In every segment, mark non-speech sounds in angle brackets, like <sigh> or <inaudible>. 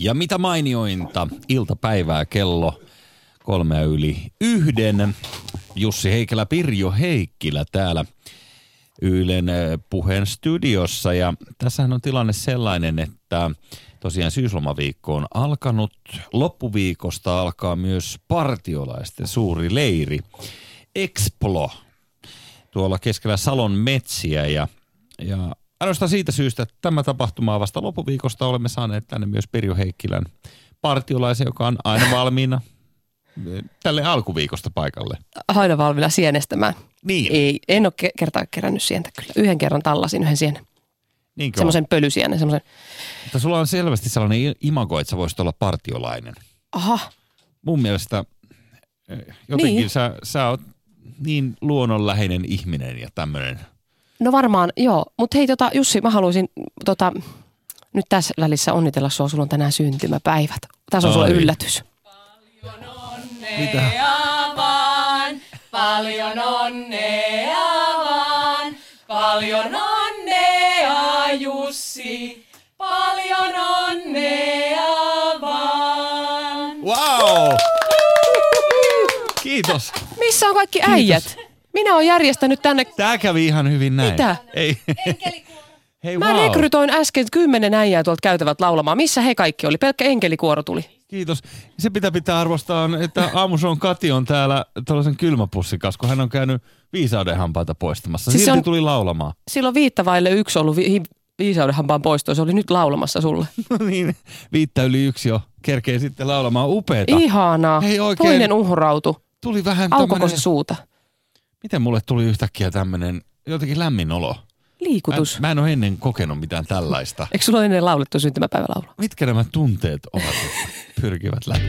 Ja mitä mainiointa, iltapäivää kello kolmea yli yhden. Jussi Heikelä, Pirjo Heikkilä täällä Ylen eh, puheen studiossa. Ja tässähän on tilanne sellainen, että tosiaan syyslomaviikko on alkanut. Loppuviikosta alkaa myös partiolaisten suuri leiri. Explo tuolla keskellä Salon metsiä ja, ja ainoastaan siitä syystä, että tämä tapahtuma on vasta loppuviikosta olemme saaneet tänne myös Pirjo Heikkilän partiolaisen, joka on aina valmiina tälle alkuviikosta paikalle. Aina valmiina sienestämään. Niin. Ei, en ole ke- kertaa kerännyt sientä kyllä. Yhden kerran tallasin yhden sienen. Niinkö Semmoisen pölysienen, semmoisen. Mutta sulla on selvästi sellainen imago, että sä voisit olla partiolainen. Aha, Mun mielestä eh, jotenkin Niin. sä, sä oot niin luonnonläheinen ihminen ja tämmöinen. No varmaan, joo. Mutta hei tota, Jussi, mä haluaisin tota, nyt tässä välissä onnitella sua. Sulla on tänään syntymäpäivät. Tässä on sulle Ai. yllätys. Mitä? vaan, paljon onnea vaan, paljon onnea Jussi, paljon onnea vaan. Wow! Kiitos. Missä on kaikki äijät? Minä olen järjestänyt tänne. Tää kävi ihan hyvin näin. Mitä? Ei. Hei, Mä wow. rekrytoin äsken kymmenen äijää tuolta käytävät laulamaan. Missä he kaikki oli? Pelkkä enkelikuoro tuli. Kiitos. Se pitää pitää arvostaa, että aamuson Kati on täällä tällaisen kylmäpussin kanssa, kun hän on käynyt viisaudenhampaita poistamassa. Siis Silti on- tuli laulamaan. Silloin viittä vaille yksi ollut vi- viisaudenhampaan poisto. Se oli nyt laulamassa sulle. <laughs> No niin, viittä yli yksi jo kerkee sitten laulamaan upeeta. Ihanaa. Hei, oikein- Toinen uhrautu. Tuli vähän Aukoko tämmönen, se suuta? Miten mulle tuli yhtäkkiä tämmönen jotenkin lämmin olo. Mä, Liikutus. mä en ole ennen kokenut mitään tällaista. Eikö sulla ole ennen laulettu syntymäpäivälaulu? Mitkä nämä tunteet ovat, pyrkivät läpi?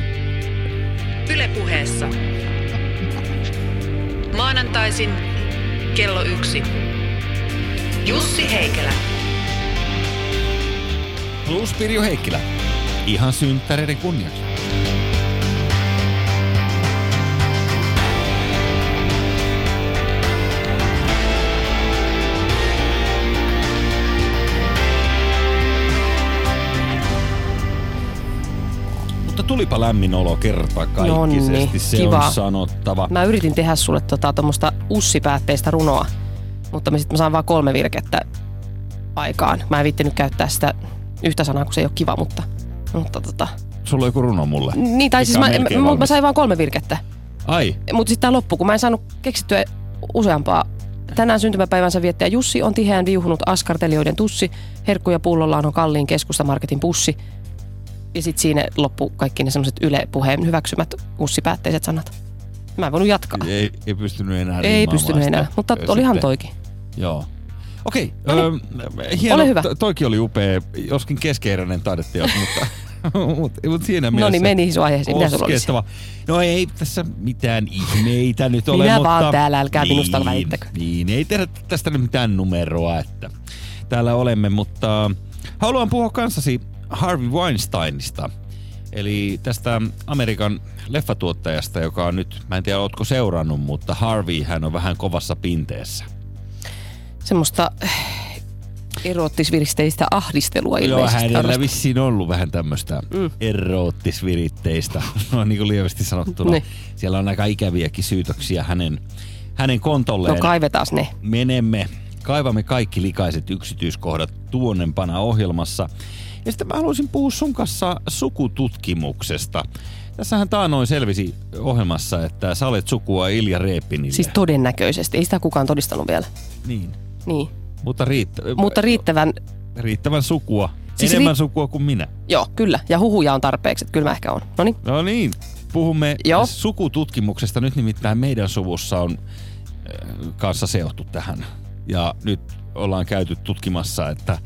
Ylepuheessa. Maanantaisin kello yksi. Jussi Heikelä. Plus Pirjo Heikkilä. Ihan synttäreiden kunniaksi. Mutta tulipa lämmin olo kerta kaikkisesti, Nonni, se kiva. on sanottava. Mä yritin tehdä sulle tota, tuommoista ussipäätteistä runoa, mutta mä, sit mä saan vaan kolme virkettä aikaan. Mä en viittinyt käyttää sitä yhtä sanaa, kun se ei ole kiva, mutta... mutta tota. Sulla on joku runo mulle. Niin, tai siis mä, mä, mä, sain vaan kolme virkettä. Ai, Mutta sitten tämä loppu, kun mä en saanut keksittyä useampaa. Tänään syntymäpäivänsä viettäjä Jussi on tiheään viuhunut askartelijoiden tussi. Herkkuja pullollaan on kalliin keskustamarketin pussi. Ja sitten siinä loppu kaikki ne semmoiset Yle puheen hyväksymät ussipäätteiset sanat. Mä en voinut jatkaa. ei, ei pystynyt enää Ei pystynyt sitä. enää, mutta Sitten- olihan toikin. Joo. Okei, No öö, hieno. Ole hyvä. To- Toikin oli upea, joskin keskeeräinen taideteos, <laughs> mutta, mutta, mutta siinä mielessä. No niin, meni sun aiheeseen. Mitä sulla olisi? No ei tässä mitään ihmeitä nyt ole, Minä mutta... vaan täällä, älkää niin, minusta välittäkö. Niin, ei tehdä tästä nyt mitään numeroa, että täällä olemme, mutta haluan puhua kanssasi Harvey Weinsteinista. Eli tästä Amerikan leffatuottajasta, joka on nyt, mä en tiedä ootko seurannut, mutta Harvey hän on vähän kovassa pinteessä. Semmoista eroottisviristeistä ahdistelua Joo, hänellä harrastaa. vissiin ollut vähän tämmöistä mm. Eroottisviritteistä, <laughs> no niin kuin lievästi sanottuna. Niin. Siellä on aika ikäviäkin syytöksiä hänen, hänen kontolleen. No kaivetaan ne. Menemme, kaivamme kaikki likaiset yksityiskohdat tuonnempana ohjelmassa. Ja sitten mä haluaisin puhua sun kanssa sukututkimuksesta. Tässähän taanoin selvisi ohjelmassa, että sä olet sukua Ilja Reepinille. Siis todennäköisesti. Ei sitä kukaan todistanut vielä. niin. Niin. Mutta, riittä, Mutta riittävän, riittävän sukua. Siis Enemmän ri- sukua kuin minä. joo, kyllä. Ja huhuja on tarpeeksi, että kyllä mä ehkä on. No niin. No niin, puhumme Joo. sukututkimuksesta. Nyt nimittäin meidän suvussa on äh, kanssa seottu tähän. Ja nyt ollaan käyty tutkimassa, että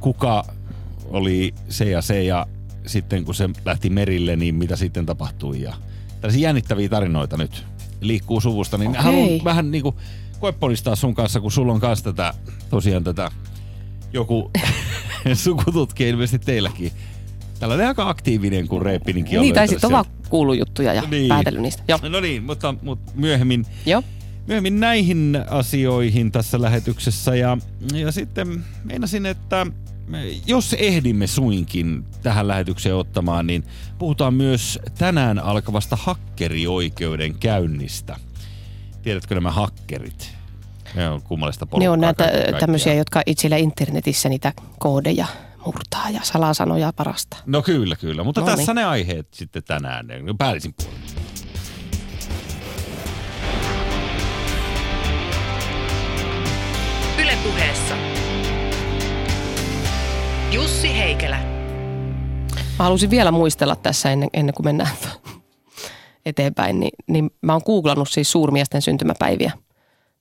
kuka oli se ja se ja sitten kun se lähti merille, niin mitä sitten tapahtui. Ja tällaisia jännittäviä tarinoita nyt liikkuu suvusta, niin Okei. haluan vähän niin kuin koepolistaa sun kanssa, kun sulla on kanssa tätä, tosiaan tätä joku <laughs> sukututkija ilmeisesti teilläkin. Tällainen aika aktiivinen kuin Reeppininkin on Niin, tai sitten on kuullut juttuja ja Niin. päätellyt niistä. Joo. No niin, mutta, mutta myöhemmin, Joo. myöhemmin näihin asioihin tässä lähetyksessä. Ja, ja sitten meinasin, että jos ehdimme suinkin tähän lähetykseen ottamaan, niin puhutaan myös tänään alkavasta hakkerioikeuden käynnistä. Tiedätkö nämä hakkerit? Ne on kummallista porukkaa. Ne on näitä tämmöisiä, jotka itsellä internetissä niitä koodeja murtaa ja salasanoja parasta. No kyllä, kyllä. Mutta No tässä niin. ne aiheet sitten tänään. Päällisin puolin. Heikelä. Mä halusin vielä muistella tässä ennen, ennen kuin mennään <laughs> eteenpäin, niin, niin mä oon googlannut siis suurmiesten syntymäpäiviä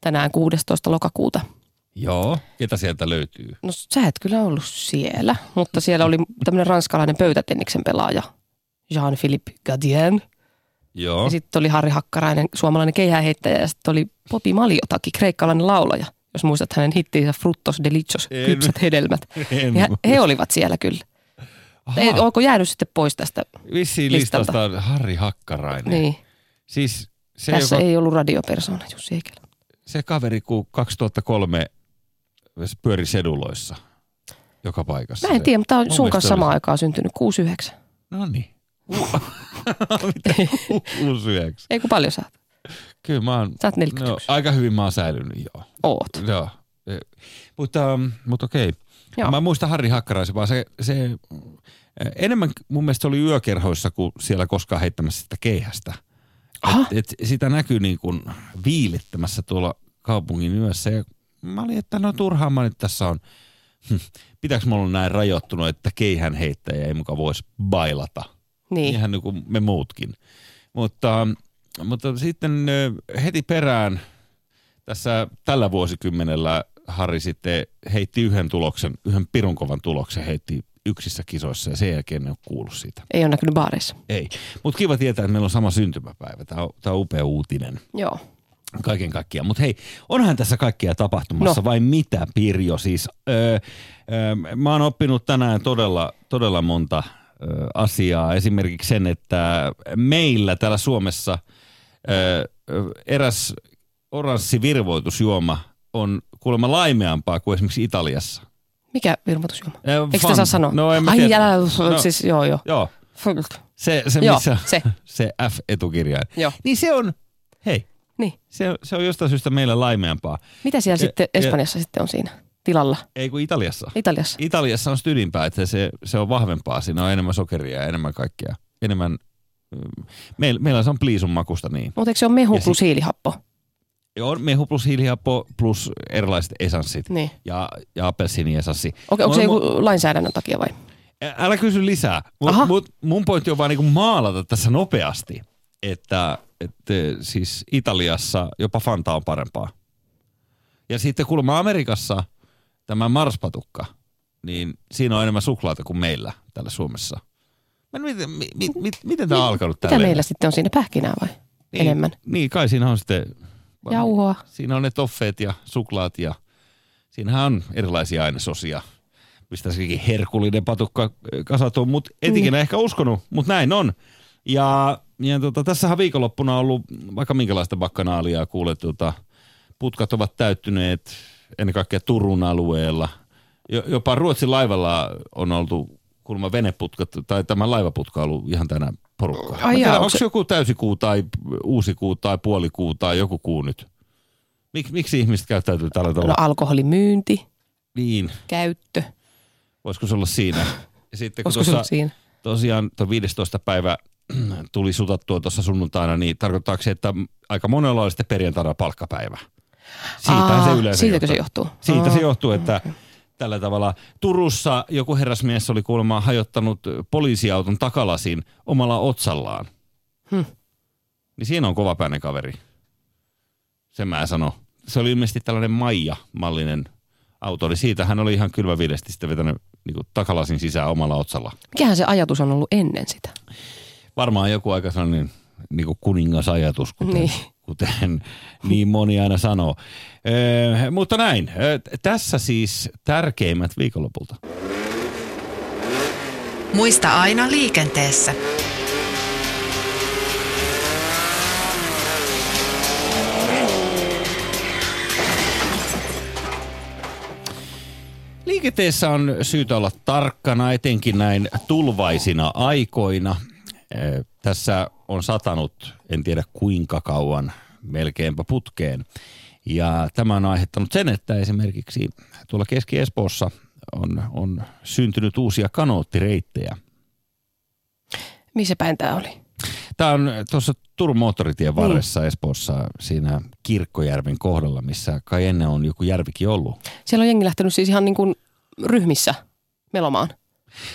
tänään 16. lokakuuta. Joo. Ketä sieltä löytyy? No sä et kyllä ollut siellä, mutta siellä oli tämmöinen ranskalainen pöytätenniksen pelaaja, Jean-Philippe Gadien. Joo. Ja sitten oli Harri Hakkarainen, suomalainen keihäänheittäjä ja sitten oli Popi Maliotaki, kreikkalainen laulaja. Jos muistat hänen hittiinsä Fruttos Delicios, En. kypsät hedelmät. <laughs> En Ja he olivat siellä kyllä. Ei, onko jäänyt sitten pois tästä? Vissiin listalta? listasta on Harri Hakkarainen. Niin. Siis se, Tässä joka, ei ollut radiopersona, Jussi Heikelä. se kaveri, kun 2003 se pyöri seduloissa joka paikassa. Mä en tiedä, mutta tää on sun kanssa samaan aikaan syntynyt, 69. No niin. <laughs> Mitä? <laughs> Uusi yhdeksän. Ei kun paljon saat. Kyllä mä oon, Sä oot no, 41. aika hyvin mä oon säilynyt, joo. Oot. Joo. E, Mutta, um, mutta okei. Joo. Mä muistan Harri Hakkaraisen, vaan se, se eh, enemmän mun mielestä se oli yökerhoissa kuin siellä koskaan heittämässä sitä keihästä. Aha. Et, et sitä näkyy niin kuin viilittämässä tuolla kaupungin yössä. Ja mä olin, että no turhaan mä nyt tässä on. Hm, Pitääkö mulla olla näin rajoittunut, että keihän heittäjä ei muka voisi bailata? Niin. Ihan niin kuin me muutkin. Mutta, mutta sitten heti perään tässä tällä vuosikymmenellä Harri sitten heitti yhden tuloksen, yhden pirunkovan tuloksen heitti yksissä kisoissa ja sen jälkeen ne on kuullut siitä. Ei ole näkynyt baareissa. Ei. Mutta kiva tietää, että meillä on sama syntymäpäivä. Tämä on, tämä on upea uutinen Joo. kaiken kaikkiaan. Mutta hei, onhan tässä kaikkia tapahtumassa No. vai mitä Pirjo? Siis öö, öö, mä oon oppinut tänään todella, todella monta öö, asiaa. Esimerkiksi sen, että meillä täällä Suomessa eräs oranssi virvoitusjuoma on kuulemma laimeampaa kuin esimerkiksi Italiassa. Mikä virmoitusjuoma? Öö, Eikö sitä saa sanoa? No en mä Ai älä, No. siis joo joo. Joo, se, se Joo, missä se. <laughs> se F-etukirjain. Joo. Niin se on, hei, Niin. se, se on jostain syystä meillä laimeampaa. Mitä siellä Ja- sitten ja- Espanjassa sitten on siinä tilalla? Ei kuin Italiassa. Italiassa? Italiassa on stydimpää, että se, se on vahvempaa. Siinä on enemmän sokeria ja enemmän kaikkea. Enemmän, mm, meillä, meillä se on pliisun makusta niin. Mutta eikö se ole mehu Ja plus hiilihappo? On mehu plus hiilihappo plus erilaiset esanssit Niin. ja, ja appelsiiniesanssi. Onko, onko se Mun- joku lainsäädännön takia vai? Älä kysy lisää. Mut, Aha. mut mun pointti on vaan niinku maalata tässä nopeasti, että, että siis Italiassa jopa Fanta on parempaa. Ja sitten kuulemma Amerikassa tämä marspatukka, niin siinä on enemmän suklaata kuin meillä täällä Suomessa. Mä en, miten, mi, mi, mi, miten tämä on alkanut Mitä tälleen? meillä sitten on siinä pähkinää vai? niin, enemmän? Niin, kai siinä on sitten... Jauhoa. Siinä on ne toffeet ja suklaat ja siinähän on erilaisia ainesosia. Mistä sekin herkullinen patukka kasautuu, mutta et ikinä Mm. ehkä uskonut, mutta näin on. Ja, ja tota, tässähän viikonloppuna on ollut vaikka minkälaista bakkanaalia kuule, tota, putkat ovat täyttyneet ennen kaikkea Turun alueella. Jo, jopa Ruotsin laivalla on oltu kuulemma veneputkat, tai tämä laivaputka on ollut ihan tänä porukkaa. Ai tiedän, onko se- joku täysikuu tai uusi kuu tai puolikuu tai joku kuu nyt? Mik, miksi ihmiset käyttäytyy tällä No tavalla? alkoholimyynti, Niin, käyttö. voisiko se olla siinä? Ja sitten kun tuossa, siinä? tosiaan tuo 15. päivä <clears throat> tuli sutattua tuossa sunnuntaina, niin tarkoittaako se, että aika monella oli sitten perjantaina palkkapäivä? Siitähän se yleensä Siitäkö se johtuu. johtuu? Siitä Aa, se johtuu, että tällä tavalla. Turussa joku herrasmies oli kuulemma hajottanut poliisiauton takalasin omalla otsallaan. Hmm. Niin siinä on kovapäinen kaveri. Sen mä sanon. Se oli ilmeisesti tällainen Maija-mallinen auto, niin siitä hän oli ihan kylmävidesti sitten vetänyt niin takalasin sisään omalla otsalla. Mikähän se ajatus on ollut ennen sitä? Varmaan joku aika sellainen niin kuin kuningasajatus, kuten, Niin. Kuten niin moni aina sanoo. Ö, mutta näin, tässä siis tärkeimmät viikonlopulta. Muista aina liikenteessä. Liikenteessä on syytä olla tarkkana, etenkin näin tulvaisina aikoina. Eh, Tässä on satanut, en tiedä kuinka kauan, melkeinpä putkeen. Ja tämä on aiheuttanut sen, että esimerkiksi tuolla Keski-Espoossa on, on syntynyt uusia kanoottireittejä. Missä päin tämä oli? Tämä on tuossa Turun moottoritien varressa Espoossa siinä Kirkkojärven kohdalla, missä kai ennen on joku järvikin ollut. Siellä on jengi lähtenyt siis ihan niin kuin ryhmissä melomaan.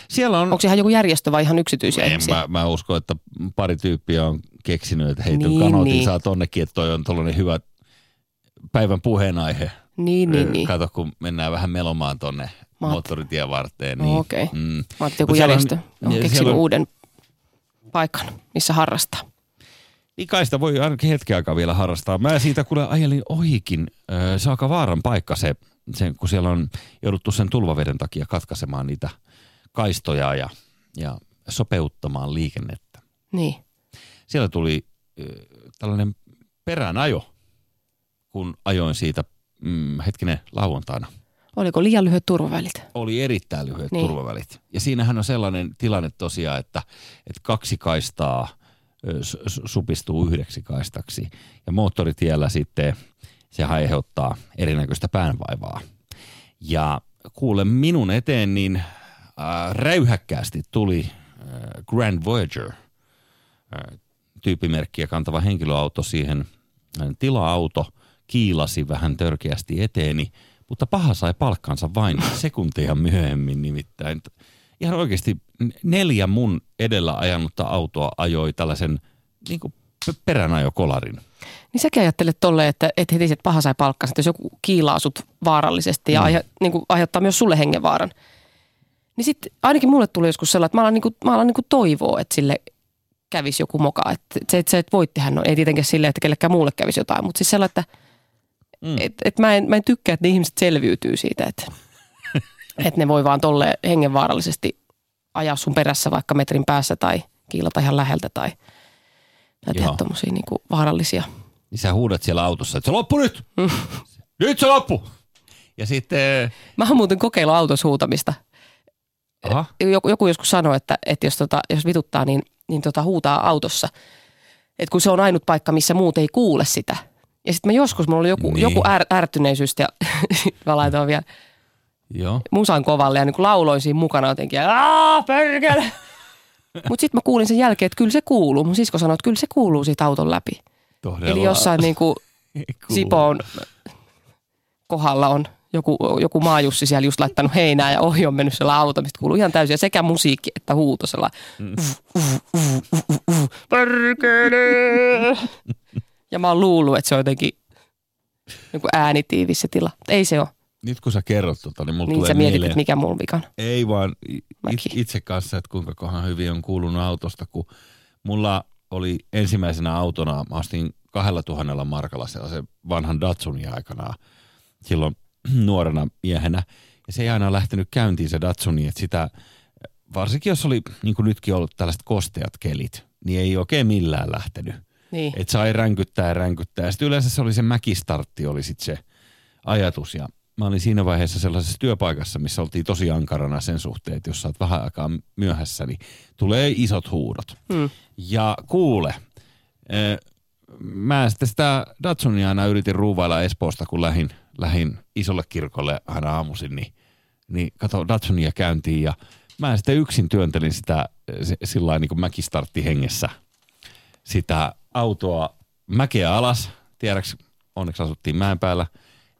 Siellä on... Onko se ihan joku järjestö vai ihan yksityisiä En, ihmisiä? mä, mä uskon, että pari tyyppiä on keksinyt, että hei, Niin, kanootin niin. niin. saa tonnekin, että toi on tuollainen hyvä päivän puheenaihe. Niin, niin, niin. Kato, kun mennään vähän melomaan tonne oot- moottoritien varteen. No, Niin, okei. mm. Mä ajattelin, joku Mut järjestö on, on keksinyt on- uuden paikan, missä harrastaa. Niin kai sitä voi ainakin hetken aikaa vielä harrastaa. Mä siitä kuule ajelin ohikin. Se on aika vaaran paikka se, se, kun siellä on jouduttu sen tulvaveden takia katkaisemaan niitä kaistoja ja, ja sopeuttamaan liikennettä. Niin. Siellä tuli ö, tällainen peräänajo, kun ajoin siitä mm, hetkinen lauantaina. Oliko liian lyhyet turvavälit? Oli erittäin lyhyet Niin. turvavälit. Ja siinähän on sellainen tilanne tosiaan, että, että kaksi kaistaa supistuu yhdeksi kaistaksi. Ja moottoritiellä sitten se aiheuttaa erinäköistä päänvaivaa. Ja kuule minun eteen niin äh, räyhäkkäästi tuli äh, Grand Voyager äh, tyyppimerkkiä kantava henkilöauto siihen äh, tila-auto kiilasi vähän törkeästi eteeni, mutta paha sai palkkansa vain <laughs> sekunteja myöhemmin nimittäin. Ihan oikeasti neljä mun edellä ajanutta autoa ajoi tällaisen niin kuin peränajokolarin. Niin säkin ajattelet tolleen, että et heti se paha sai palkkansa, että jos joku kiilaa sut vaarallisesti ja Mm. aihe, niin kuin aiheuttaa myös sulle hengenvaaran. Niin sitten ainakin mulle tuli joskus sellainen, että mä alan, niin kuin, mä alan niin kuin toivoa, että sille kävisi joku moka. Että se, että sä et voi tehdä, no ei tietenkään silleen, että kellekään muulle kävisi jotain, mutta siis sellainen, että Mm. et, et mä, en, mä en tykkää, että ne ihmiset selviytyy siitä, että, <laughs> että ne voi vaan tolle hengenvaarallisesti ajaa sun perässä vaikka metrin päässä tai kiilata ihan läheltä tai, tai tehdä tommosia niin kuin vaarallisia. Niin sä huudat siellä autossa, että se loppu nyt! <laughs> nyt se loppu! Ja sitten, Mä oon muuten kokeillut autossa huutamista. Aha, Joku, joku joskus sanoi, että, että jos, tota, jos vituttaa, niin, niin tota, huutaa autossa. Et kun se on ainut paikka, missä muut ei kuule sitä. Ja sitten mä joskus, mulla oli joku, Niin. joku är, ärtyneisyys ja <laughs> mä laitoin vielä joo. musan kovalle ja niin lauloin siinä mukana jotenkin. Aah, perkele! <laughs> Mutta sitten mä kuulin sen jälkeen, että kyllä se kuuluu. Mun sisko sanoi, että kyllä se kuuluu siitä auton läpi. Todella. Eli jossain <laughs> niin kuin. Sipoon kohdalla on joku, joku maajussi siellä just laittanut heinää ja ohi on mennyt siellä auto, mistä kuuluu ihan täysin ja sekä musiikki että huuto sellainen. Mm. Perkele! <laughs> ja mä oon luullut, että se on jotenkin joku äänitiivis se tila. Ei se ole. Nyt kun sä kerrot tota, niin mulla Niin tulee sä mietit, mieleen. että mikä mulla vikana. Ei vaan it, itse kanssa, että kuinka kohan hyvin on kuulunut autosta, kun mulla oli ensimmäisenä autona, mä ostin kahdella tuhannella markalla sellaisen vanhan Datsunin aikanaan silloin <clears throat> nuorena miehenä. Ja se ei aina lähtenyt käyntiin se Datsuni, että sitä, varsinkin jos oli niin kuin nytkin ollut tällaiset kosteat kelit, niin ei oikein millään lähtenyt. Niin. Että sai ränkyttää ja ränkyttää. Ja sitten yleensä se oli se mäkistartti oli sit se ajatus. Ja mä olin siinä vaiheessa sellaisessa työpaikassa, missä oltiin tosi ankarana sen suhteen, että jos sä oot vähän aikaa myöhässä, niin tulee isot huudot. Mm. Ja kuule, eh, mä sitten sitä Datsunia aina yritin ruuvailla Espoosta, kun lähin, lähin isolle kirkolle aina aamuisin, niin, niin kato Datsunia käyntiin ja mä sitten yksin työntelin sitä eh, se- sillä niin kuin mäkistartti hengessä sitä autoa mäkeä alas, tiedäks, onneksi asuttiin mäen päällä,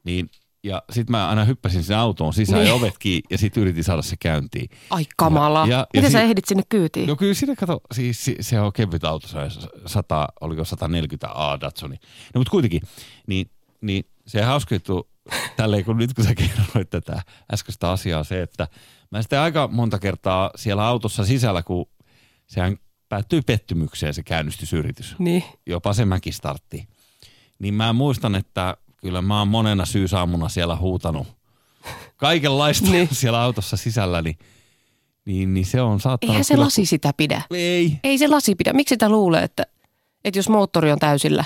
niin ja sitten mä aina hyppäsin sinne autoon sisään Niin. ja ovet kiinni ja sitten yritin saada se käyntiin. Ai kamala. Ja- ja- Miten ja sä si- ehdit sinne kyytiin? No kyllä siinä kato, siis si- se on kevyt auto, se on 100, oliko 140 A Datsuni. No mutta kuitenkin, niin, niin se hauska juttu tälleen, kun nyt kun sä kerroit tätä äskeistä asiaa, se, että mä sitten aika monta kertaa siellä autossa sisällä, kun sehän päättyi pettymykseen se käynnistysyritys, Niin. jopa se mäkistartti, niin mä muistan, että kyllä mä oon monena syysaamuna siellä huutanut kaikenlaista Niin. <laughs> siellä autossa sisällä, niin, niin, niin se on saattanut Eihän se kyllä- lasi sitä pidä. Ei, Ei se lasi pidä. Miksi sitä luulee, että, että jos moottori on täysillä,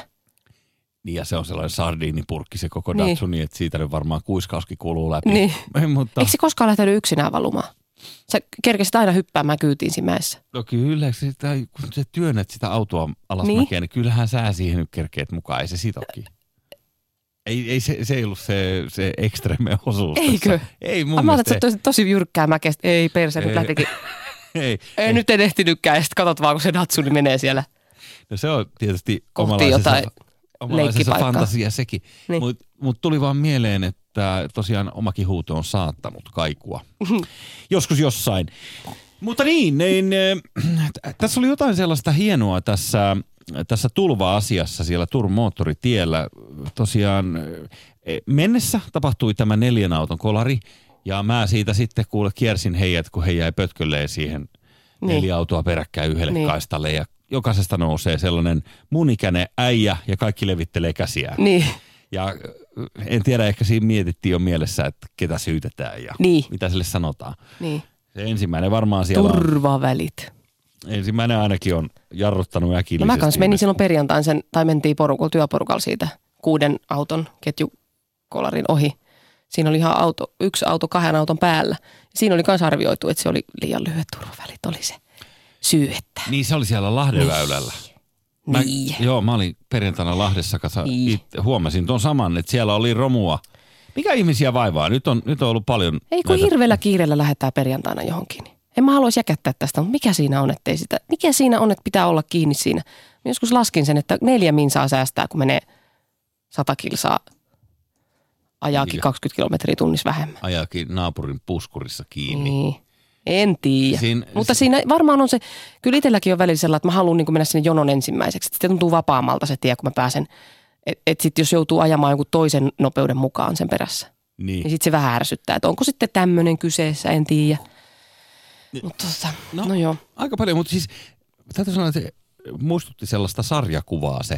Niin ja se on sellainen sardiinipurkki se koko Niin. Datsuni, että siitä nyt varmaan kuiskauskin kuluu läpi. Niin. Mutta, Eikö se koskaan lähtenyt yksinään valumaan? Sä kerkesit aina hyppäämään kyytiin mäessä. no kyllä, sitä, kun sä työnnät sitä autoa alasmäkeä, Niin. niin. niin kyllähän sä siihen nyt kerkeet mukaan, ei se sitoki. Ei, ei se, se ei ollut se, se ekstreme osuus Eikö? Tässä. Ei mun Mä ajattelin, että mielestä. tosi, tosi jyrkkää mäkestä. Ei perse, nyt Ei. lähtikin. <laughs> Ei, Ei, nyt en ehtinytkään. Ja sitten katsot vaan, kun se Datsuni menee siellä. No se on tietysti Kohti jotain leikkipaikkaa. fantasia sekin. Niin. Mutta mut tuli vaan mieleen, että tosiaan omakin huuto on saattanut kaikua. Joskus jossain. Mutta niin, niin äh, tässä oli jotain sellaista hienoa tässä, tässä tulva-asiassa siellä Turun moottoritiellä. Tosiaan äh, mennessä tapahtui tämä neljän auton kolari ja mä siitä sitten kuule kiersin heidät, kun he jäi pötkölleen siihen Niin. neljä autoa peräkkäin yhdelle niin. kaistalle ja jokaisesta nousee sellainen munikäinen äijä ja kaikki levittelee käsiään. Niin. Ja äh, en tiedä, ehkä siinä mietittiin jo mielessä, että ketä syytetään ja Niin. mitä sille sanotaan. niin. Se ensimmäinen varmaan siellä on, Turvavälit. ensimmäinen ainakin on jarruttanut No äkillisesti. mä kans menin silloin perjantain sen, tai mentiin porukalla, työporukalla siitä kuuden auton ketjukolarin ohi. Siinä oli ihan auto, yksi auto kahden auton päällä. Siinä oli myös arvioitu, että se oli liian lyhyet turvavälit, oli se syy, että. Niin se oli siellä Lahdenväylällä. Mä, Niin. Joo, mä olin perjantaina Lahdessa, kasa, Niin. it, huomasin tuon saman, että siellä oli romua. Mikä ihmisiä vaivaa? Nyt on, nyt on ollut paljon Ei kun hirveällä kiireellä lähdetään perjantaina johonkin. En mä haluaisi jäkättää tästä, mutta mikä siinä on, ettei sitä, mikä siinä on, että pitää olla kiinni siinä. Mä joskus laskin sen, että neljä minsaa säästää, kun menee sata kilsaa ajaakin Niin. 20 kilometriä tunnissa vähemmän. ajakin naapurin puskurissa kiinni. Niin. En tiedä. Siinä- Mutta si- siinä varmaan on se, kyllä itselläkin on välillä sellainen, että mä haluan niin mennä sinne jonon ensimmäiseksi. Sitten tuntuu vapaammalta se tie, kun mä pääsen. Että et sitten jos joutuu ajamaan jonkun toisen nopeuden mukaan sen perässä, Niin. niin sitten se vähän ärsyttää. Että onko sitten tämmöinen kyseessä, en tiedä. Mutta tota, no, No. no joo. Aika paljon, mutta siis täytyy sanoa, että se muistutti sellaista sarjakuvaa se,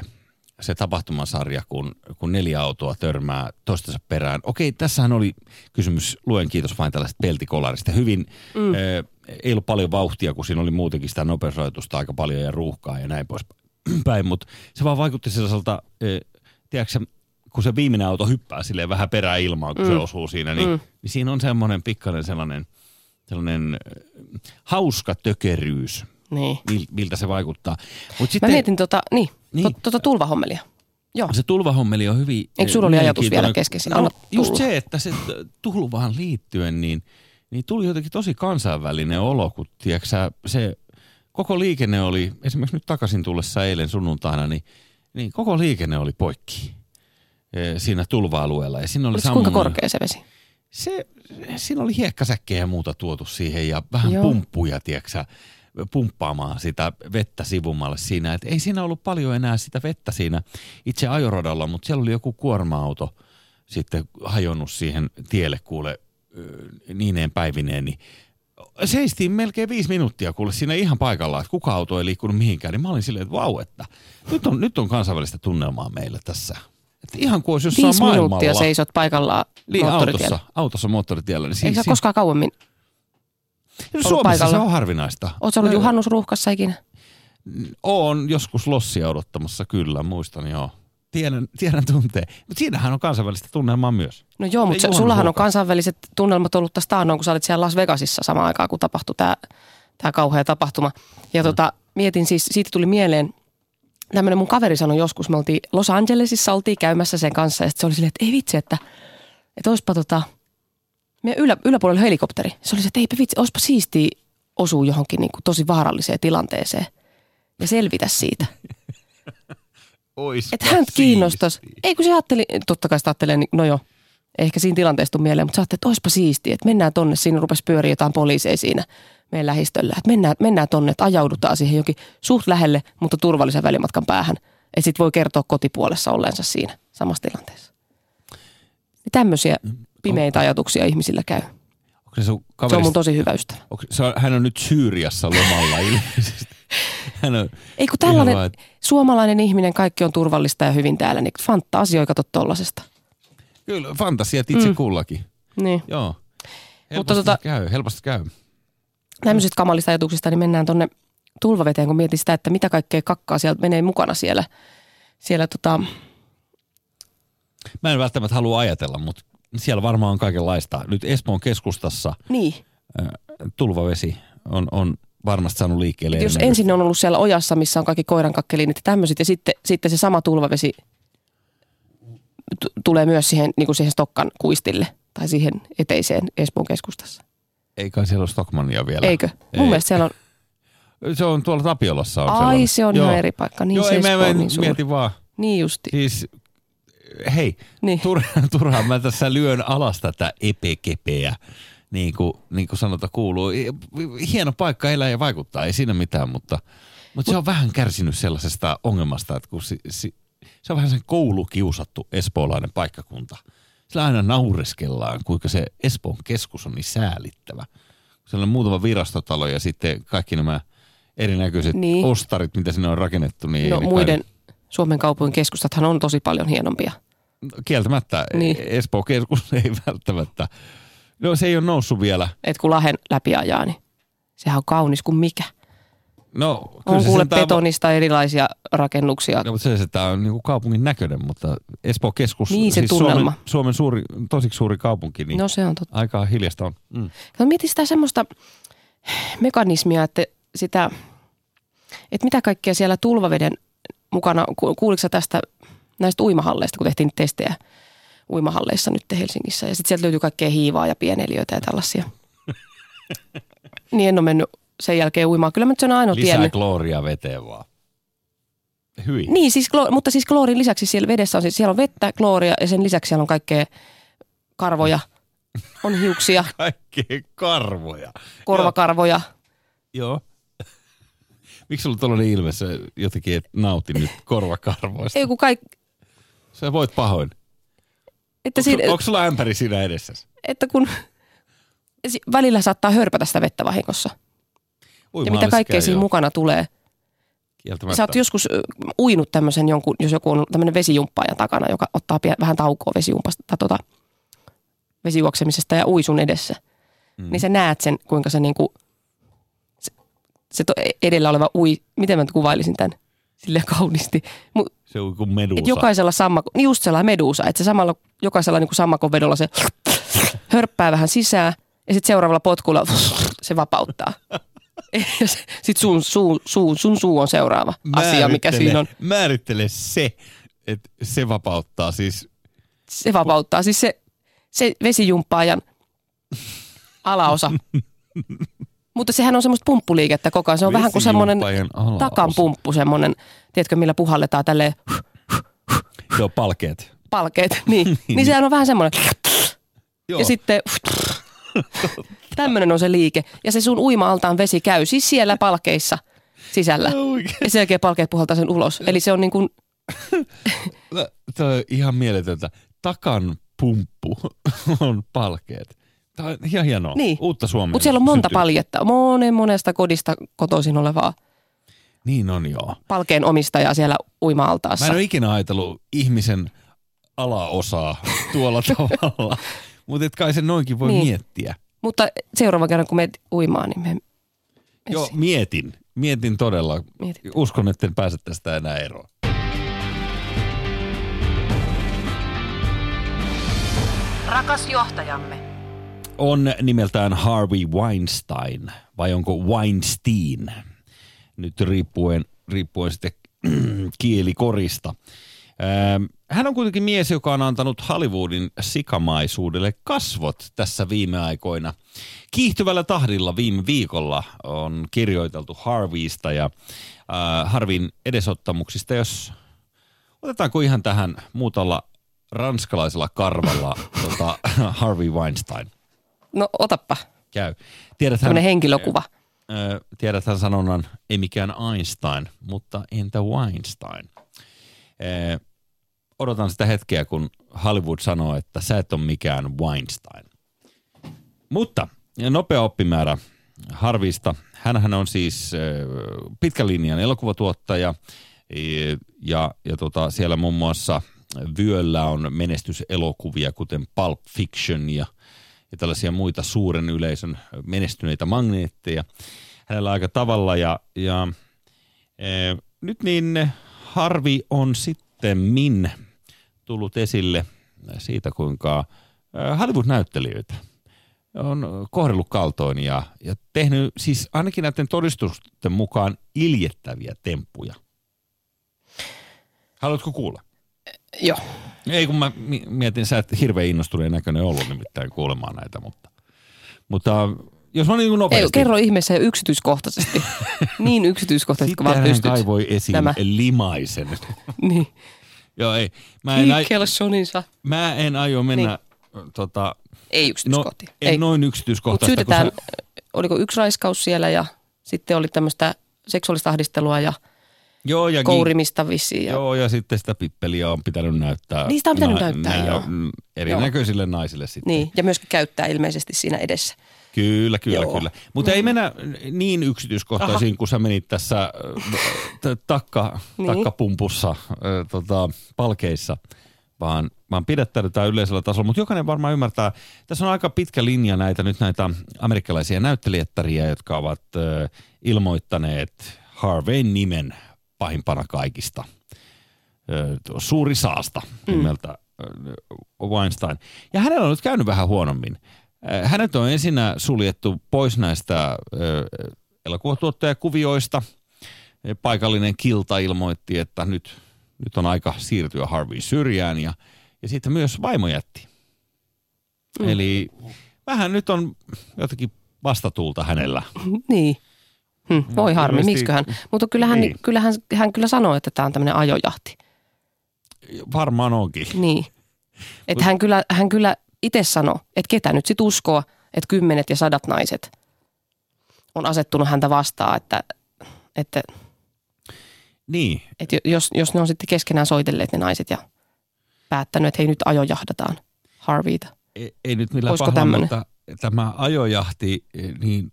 se tapahtumasarja, kun, kun neljä autoa törmää toistensa perään. Okei, tässähän oli kysymys, luen kiitos vain tällaista peltikolarista. Hyvin, mm. eh, ei ollut paljon vauhtia, kun siinä oli muutenkin sitä nopeusrajoitusta aika paljon ja ruuhkaa ja näin poispäin, <clears throat> mutta se vaan vaikutti sellaiselta, eh, tiedätkö kun se viimeinen auto hyppää silleen vähän perään ilmaan, kun mm. se osuu siinä, niin, mm. niin siinä on semmoinen pikkainen sellainen, sellainen eh, hauska tökeryys, Niin. mil- miltä se vaikuttaa. Mut Mä sitten mietin tota, niin, Niin. tota tulvahommelia. Joo. se tulvahommeli on hyvin Eikö sulla oli ajatus vielä kesken siinä? No, just se, että se tulvaan liittyen, niin, niin tuli jotenkin tosi kansainvälinen olo, kun tiedätkö, sä, se koko liikenne oli, esimerkiksi nyt takaisin tullessa eilen sunnuntaina, niin, niin koko liikenne oli poikki eh, siinä tulva-alueella. Ja siinä oli se kuinka sammunut- korkea se vesi? se, siinä oli hiekkasäkkejä ja muuta tuotu siihen ja vähän Joo. Joo. pumppuja, tiedätkö pumppaamaan sitä vettä sivumalle siinä. Et ei siinä ollut paljon enää sitä vettä siinä itse ajoradalla, mutta siellä oli joku kuorma-auto sitten hajonnut siihen tielle kuule niineen päivineen, niin seistiin melkein viisi minuuttia kuule siinä ihan paikallaan, että kuka auto ei liikkunut mihinkään, niin mä olin silleen, että vau, että nyt on, nyt on kansainvälistä tunnelmaa meillä tässä. Että ihan kuin olisi jossain Viisi maailmalla. minuuttia seisot paikallaan Niin, autossa, autossa moottoritiellä. Niin Eikö koskaan kauemmin? Suomessa paikalla? se on harvinaista. Oletko ollut Ö, juhannusruuhkassa ikinä? Oon joskus lossia odottamassa, kyllä, muistan joo. Tiedän, tiedän tunteen. Mutta siinähän on kansainvälistä tunnelmaa myös. No joo, mutta sullahan on kansainväliset tunnelmat ollut tästä taannoin, kun sä olit siellä Las Vegasissa samaan aikaan, kun tapahtui tämä tää kauhea tapahtuma. Ja mm. tota, mietin siis, siitä tuli mieleen, tämmöinen mun kaveri sanoi joskus, me oltiin Los Angelesissa, oltiin käymässä sen kanssa, ja sitten se oli silleen, että ei vitsi, että, että olisipa tota, meidän ylä, yläpuolella helikopteri. Se oli se, että eipä vitsi, olisipa siistiä osua johonkin niin kuin tosi vaaralliseen tilanteeseen ja selvitä siitä. <laughs> Ois Että hän kiinnostaisi. Ei kun se ajatteli, totta kai sitä ajattelee, niin no joo, ehkä siinä tilanteessa tuu mieleen, mutta sä ajattelet, että olisipa siistiä, että mennään tonne, siinä rupesi pyöriä jotain poliiseja siinä meidän lähistöllä. Että mennään, mennään tonne, että ajaudutaan siihen jokin suht lähelle, mutta turvallisen välimatkan päähän. Että sit voi kertoa kotipuolessa olleensa siinä samassa tilanteessa. Niin tämmöisiä pimeitä ajatuksia ihmisillä käy. Onko se sun Se on mun tosi hyvä ystävä. onko, se on, hän on nyt Syyriassa lomalla <laughs> ilmeisesti. Hän on, Ei kun tällainen vaan, suomalainen ihminen, kaikki on turvallista ja hyvin täällä, niin fantasioi kato tollasesta. kyllä, fantasiat itse Mm. kullakin. Niin. Joo. Helposti Mutta tota- käy, helposti käy. tämmöisistä kamalista ajatuksista, niin mennään tonne tulvaveteen, kun mietin sitä, että mitä kaikkea kakkaa sieltä menee mukana siellä, siellä tota, Mä en välttämättä halua ajatella, mutta siellä varmaan on kaikenlaista. Nyt Espoon keskustassa Niin. tulvavesi on, on varmasti saanut liikkeelle. Jos ensin on ollut siellä ojassa, missä on kaikki koirankakkelinit ja tämmöiset, ja sitten, sitten se sama tulvavesi t- tulee myös siihen, niin kuin siihen Stokkan kuistille tai siihen eteiseen Espoon keskustassa. Ei kai siellä ole Stockmania vielä. Eikö? Mun Ei. mielestä siellä on, <laughs> Se on tuolla Tapiolassa on ai sellainen. se on ihan eri paikka. Niin Joo, se ei mä, mä niin mietin vaan. Niin justi. Siis, hei, Niin. turhaan, <laughs> turhaan mä tässä lyön alas tätä epekepeä, niin kuin, niin kuin sanota kuuluu. Hieno paikka elää ja vaikuttaa, ei siinä mitään, mutta, mutta se on vähän kärsinyt sellaisesta ongelmasta, että kun si, si, se on vähän sen koulukiusattu espoolainen paikkakunta. Sillä aina naureskellaan, kuinka se Espoon keskus on niin säälittävä. Siellä on muutama virastotalo ja sitten kaikki nämä erinäköiset Niin. ostarit, mitä sinne on rakennettu. Niin No ei ne kai- muiden Suomen kaupungin keskustathan on tosi paljon hienompia. kieltämättä Niin. niin. Espoo keskus <laughs> ei välttämättä. No se ei ole noussut vielä. Et kun Lahen läpi ajaa, niin sehän on kaunis kuin mikä. No, On se kuule sentään- betonista erilaisia rakennuksia. No, mutta se, se tämä on niinku kaupungin näköinen, mutta Espoo keskus, siis Niin, se tunnelma. Suomen, Suomen suuri, tosi suuri kaupunki, niin no. No se on totta. aika hiljasta on. Mm. Kato, mieti sitä semmoista mekanismia, että sitä, että mitä kaikkea siellä tulvaveden mukana, ku- kuuliko sä tästä näistä uimahalleista, kun tehtiin testejä uimahalleissa nyt Helsingissä. Ja sitten sieltä löytyy kaikkea hiivaa ja pieneliöitä ja tällaisia. <laughs> niin en ole mennyt sen jälkeen uimaan. Kyllä mä nyt sen ainoa Lisää tiennyt. klooria veteen vaan. Hyi. Niin, siis, mutta siis kloorin lisäksi siellä vedessä on, siis siellä on vettä, klooria ja sen lisäksi siellä on kaikkea karvoja, <laughs> on hiuksia, Kaikkea karvoja. korvakarvoja. Joo. Miksi sulla tuollainen ilme, se jotenkin et nauti nyt korvakarvoista? Ei kun kaikki, Sä voit pahoin. että, Onko, siinä, onko sulla ämpäri siinä edessä? että kun välillä saattaa hörpätä sitä vettä vahingossa. Ja mitä kaikkea siinä mukana tulee. Kieltämättä. Sä oot joskus uinut tämmöisen jonkun, jos joku on tämmöinen vesijumppaajan takana, joka ottaa pie- vähän taukoa vesijumpasta tai tota, vesijuoksemisesta ja ui sun edessä. Mm. Niin sä näet sen, kuinka se niinku, se to, edellä oleva ui, miten mä kuvailisin tämän silleen kauniisti. Mut, Se on kuin medusa. et jokaisella sammakon, niin just sellainen medusa, että se samalla, jokaisella niinku sammakon vedolla se <laughs> hörppää vähän sisään ja sitten seuraavalla potkulla <laughs> se vapauttaa. <laughs> Sitten sun, suu, suu, sun suu on seuraava asia, mikä Määrittele- siinä on. Määrittele se, että se vapauttaa siis. Se vapauttaa. Siis se, se vesijumppaajan alaosa. Mutta sehän on semmoista pumppuliikettä koko ajan. Se on vähän kuin semmoinen takan pumppu, semmoinen, tiedätkö, millä puhalletaan tälleen Joo, palkeet. palkeet. <laughs> Niin, niin sehän on vähän semmoinen. Joo. Ja sitten <laughs> tämmöinen on se liike. Ja se sun uima-altaan vesi käy siis siellä palkeissa sisällä. Ja sen jälkeen palkeet puhaltaa sen ulos. Eli se on niin kuin, <laughs> Tämä on ihan mieletöntä. Takan pumppu on palkeet. Tämä on ihan hienoa. Niin. Uutta Suomea. mutta siellä on monta syntyy. paljetta. Monen monesta kodista kotoisin olevaa Niin on joo. palkeen omistajaa siellä Mä uima-altaassa. en ole ikinä ajatellut ihmisen alaosaa tuolla <laughs> tavalla. Mutta et kai se noinkin voi Niin. miettiä. Mutta seuraavan kerran, kun menet uimaan, niin me... Joo, mietin. Mietin todella. Mietit. Uskon, että en pääse tästä enää eroon. Rakas johtajamme. On nimeltään Harvey Weinstein, vai onko Weinstein? Nyt riippuen, riippuen sitten <clears throat> kielikorista. Hän on kuitenkin mies, joka on antanut Hollywoodin sikamaisuudelle kasvot tässä viime aikoina. Kiihtyvällä tahdilla viime viikolla on kirjoiteltu Harveysta ja äh, Harvin edesottamuksista, jos otetaanko ihan tähän muutalla ranskalaisella karvalla tota, <laughs> Harvey Weinstein. No otappa, Käy. Tiedäthän, tämmöinen henkilökuva. tiedäthän sanonnan, ei mikään Einstein, mutta entä Weinstein? Odotan sitä hetkeä, kun Hollywood sanoo, että sä et ole mikään Weinstein. Mutta nopea oppimäärä Harvista. Hänhän on siis ö, pitkän linjan elokuvatuottaja e, ja, ja tota, siellä muun muassa vyöllä on menestyselokuvia, kuten Pulp Fiction ja, ja tällaisia muita suuren yleisön menestyneitä magneetteja. Hänellä aika tavalla ja, ja e, nyt niin Harvi on sitten min tullut esille siitä, kuinka äh, Hollywood-näyttelijöitä on kohdellut kaltoin ja, ja tehnyt siis ainakin näiden todistusten mukaan iljettäviä temppuja. Haluatko kuulla? Joo. Ei kun mä mi- mietin, sä et hirveän innostuneen näköinen ollut nimittäin kuulemaan näitä, mutta, mutta jos mä niin Ei, nopeasti. kerro ihmeessä yksityiskohtaisesti. <laughs> niin yksityiskohtaisesti, kun vaan Sitten hän pystyt. kaivoi esiin Tämä. limaisen. <laughs> Niin. Joo, ei. Mä en, ai, mä en aio mennä tota, Ei no, yksityiskohtiin. en Ei. noin Mutta yksityiskohtaista. syytetään, kun oliko yksi raiskaus siellä ja sitten oli tämmöistä seksuaalista ahdistelua ja joo, ja kourimista vissiin. Ja, Joo, ja sitten sitä pippeliä on pitänyt näyttää. Niistä on pitänyt näyttää, joo. mm, Erinäköisille naisille sitten. niin, ja myöskin käyttää ilmeisesti siinä edessä. Kyllä, kyllä, Joo. kyllä. Mutta ei mennä niin yksityiskohtaisiin, kun sä menit tässä äh, t- takka, Niin. takkapumpussa, äh, tota, palkeissa, vaan, vaan pidättäydytään yleisellä tasolla. Mutta jokainen varmaan ymmärtää, tässä on aika pitkä linja näitä nyt näitä amerikkalaisia näyttelijättäriä, jotka ovat äh, ilmoittaneet Harveyn nimen pahimpana kaikista. Suuri saasta nimeltä mm. Weinstein. Ja hänellä on nyt käynyt vähän huonommin. Hänet on ensinnä suljettu pois näistä elokuvatuottajakuvioista. Paikallinen kilta ilmoitti, että nyt, nyt on aika siirtyä Harvey syrjään ja, ja sitten myös vaimo jätti. Mm. Eli vähän nyt on jotenkin vastatuulta hänellä. Niin. Hm, voi harmi, ilmeisesti- miksiköhän. Mutta kyllähän, Niin. niin. kyllähän hän kyllä sanoo, että tämä on tämmöinen ajojahti. Varmaan onkin. Niin. <laughs> Että hän kyllä, hän kyllä itse sanoo, että ketä nyt sit uskoo, että kymmenet ja sadat naiset on asettunut häntä vastaan, että, että, Niin, että jos, jos ne on sitten keskenään soitelleet ne naiset ja päättänyt, että hei nyt ajojahdataan Harveyta. ei, ei nyt millään Olisiko pahalla, mutta tämä ajojahti, niin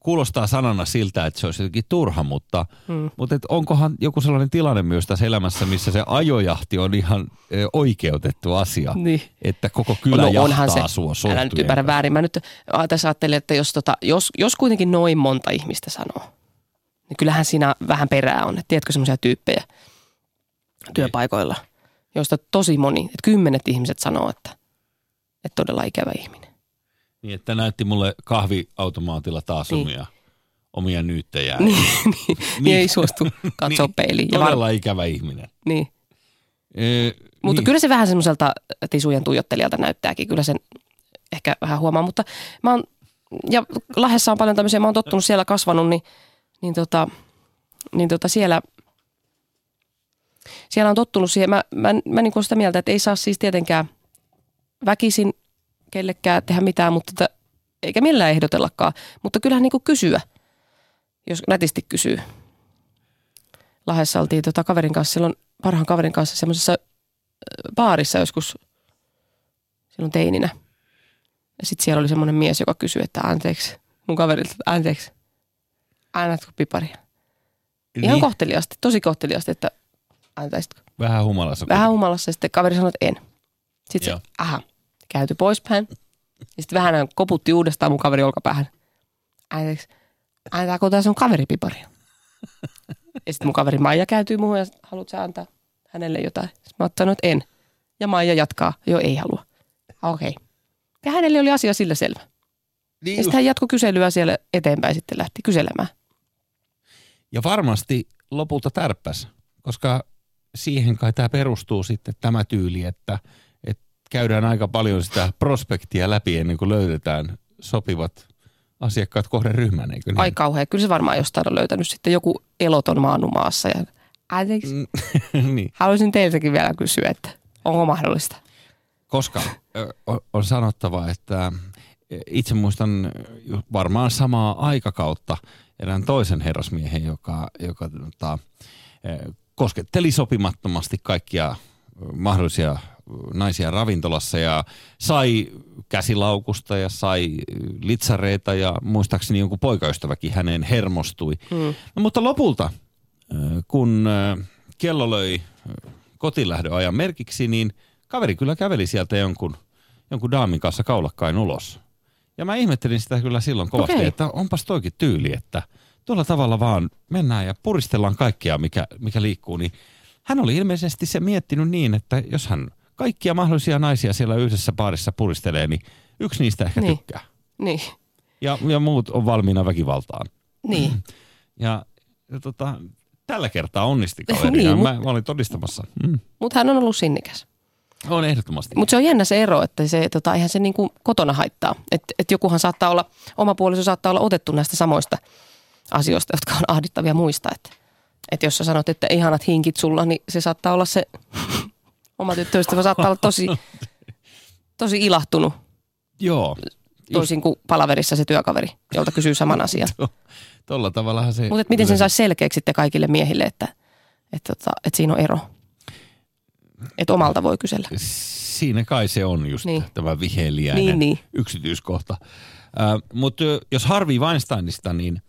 kuulostaa sanana siltä, että se olisi jotenkin turha, mutta, Hmm. mutta et onkohan joku sellainen tilanne myös tässä elämässä, missä se ajojahti on ihan oikeutettu asia, Niin. että koko kylä No onhan jahtaa se. sua Älä nyt ymmärrä väärin. Mä nyt tässä ajattelin, että jos, tota, jos, jos kuitenkin noin monta ihmistä sanoo, niin kyllähän siinä vähän perää on. Et tiedätkö semmoisia tyyppejä työpaikoilla, joista tosi moni, että kymmenet ihmiset sanoo, että, että todella ikävä ihminen. Niin, että näytti mulle kahviautomaatilla taas Niin. omia, omia nyyttejä. <laughs> Niin, niin, niin ei suostu katsoa <laughs> Niin, peiliin. Ja var, Todella ikävä ihminen. niin. E, Mutta niin. kyllä se vähän semmoiselta tisujen tuijottelijalta näyttääkin. Kyllä sen ehkä vähän huomaa. Mutta mä oon, ja Lahdessa on paljon tämmöisiä, mä oon tottunut siellä kasvanut, niin, niin, tota, niin tota siellä, siellä on tottunut siihen. Mä, mä, mä niin sitä mieltä, että ei saa siis tietenkään väkisin kellekään tehdä mitään, mutta että, eikä millään ehdotellakaan. Mutta kyllähän niin kysyä, jos nätisti kysyy. Lahdessa oltiin tota kaverin kanssa, silloin parhaan kaverin kanssa semmoisessa baarissa joskus silloin teininä. Ja sitten siellä oli semmoinen mies, joka kysyi, että anteeksi, mun kaverilta, että anteeksi, annatko piparia? Ihan Niin, kohteliasti, tosi kohteliasti, että antaisitko? Vähän humalassa. Vähän humalassa ja sitten kaveri sanoi, että en. Sitten se, aha, käyty poispäin. Ja sitten vähän hän koputti uudestaan mun kaveri olkapäähän. Anteeksi, antaako tämä sun kaveri piparia? ja sitten mun kaveri Maija käytyy muuhun ja haluatko antaa hänelle jotain? Sitten mä oon sanonut, että en. Ja Maija jatkaa, joo ei halua. Okei. Okay. Ja hänelle oli asia sillä selvä. Niin Ja sitten hän jatkoi kyselyä siellä eteenpäin sitten lähti kyselemään. Ja varmasti lopulta tärppäs, koska siihen kai tämä perustuu sitten tämä tyyli, että käydään aika paljon sitä prospektia läpi ennen kuin löydetään sopivat asiakkaat kohderyhmään, eikö niin? Ai kauhea. Kyllä se varmaan jostain on löytänyt sitten joku eloton maannumaassa. Ja, anteeksi, <laughs> niin. haluaisin teiltäkin vielä kysyä, että onko mahdollista? Koska on- sanottava, että itse muistan varmaan samaa aikakautta erään toisen herrasmiehen, joka, joka tota, ö, kosketteli sopimattomasti kaikkia mahdollisia naisia ravintolassa ja sai käsilaukusta ja sai litsareita ja muistaakseni jonkun poikaystäväkin häneen hermostui. Hmm. No, mutta lopulta, kun kello löi ö, kotilähdön ajan merkiksi, niin kaveri kyllä käveli sieltä jonkun, jonkun daamin kanssa kaulakkain ulos. Ja mä ihmettelin sitä kyllä silloin kovasti, Okei. että onpas toikin tyyli, että tuolla tavalla vaan mennään ja puristellaan kaikkea, mikä, mikä liikkuu. Niin hän oli ilmeisesti se miettinyt niin, että jos hän kaikkia mahdollisia naisia siellä yhdessä paarissa puristelee, niin yksi niistä ehkä Niin. tykkää. Niin, Ja, ja muut on valmiina väkivaltaan. niin. <clears throat> Ja, ja tota, tällä kertaa onnisti kaveri. Niin, mut- mä, mä olin todistamassa. Mm. Mutta hän on ollut sinnikäs. On ehdottomasti. Mutta se on jännä se ero, että se, tota, eihän se niinku kotona haittaa. Että et jokuhan saattaa olla, oma puoliso saattaa olla otettu näistä samoista asioista, jotka on ahdittavia muista. Että et jos sä sanot, että ihanat hinkit sulla, niin se saattaa olla se oma tyttöystävä saattaa olla tosi, <laughs> tosi ilahtunut, Joo. toisin kuin palaverissa se työkaveri, jolta kysyy saman asian. <laughs> Tuolla tavallahan se... Mutta miten sen saisi selkeäksi sitten kaikille miehille, että, että, että, että siinä on ero? Että omalta voi kysellä. Siinä kai se on just Niin. tämä viheliäinen Niin, niin. yksityiskohta. Äh, Mutta jos Harvey Weinsteinista, niin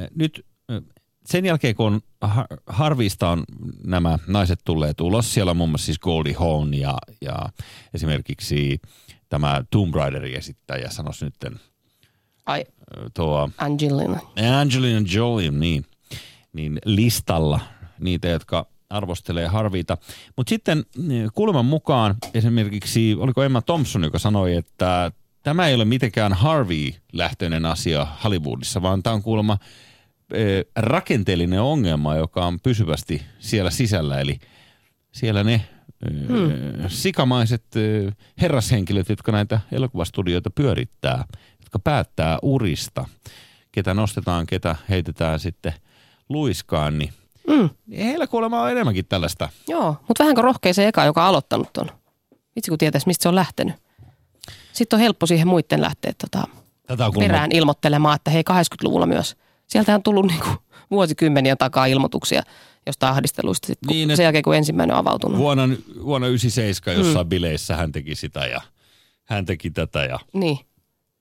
äh, nyt äh, sen jälkeen kun on Har- Harveysta on nämä naiset tulleet ulos, siellä on muun muassa siis Goldie Hawn ja, ja esimerkiksi tämä Tomb Raiderin esittäjä sanoisi nyt Ai, tuo Angelina. Angelina Jolie, niin, niin listalla niitä, jotka arvostelee Harvita. Mutta sitten kuuleman mukaan esimerkiksi, oliko Emma Thompson, joka sanoi, että tämä ei ole mitenkään Harvey-lähtöinen asia Hollywoodissa, vaan tämä on kuulemma rakenteellinen ongelma, joka on pysyvästi siellä sisällä. Eli siellä ne hmm. sikamaiset herrashenkilöt, jotka näitä elokuvastudioita pyörittää, jotka päättää urista, ketä nostetaan, ketä heitetään sitten luiskaan, niin Mm. heillä kuulemma on enemmänkin tällaista. Joo, mutta vähänkö rohkea se eka, joka on aloittanut ton. Vitsi kun tietäisi, mistä se on lähtenyt. Sitten on helppo siihen muiden lähteä tota, Tätä on perään ilmoittelemaan, että hei 80-luvulla myös. Sieltä on tullut niinku vuosikymmeniä takaa ilmoituksia jostain ahdisteluista, sit, kun, Niin, niin, sen jälkeen kun ensimmäinen on avautunut. vuonna, vuonna 97 jossain mm. bileissä hän teki sitä ja hän teki tätä ja niin,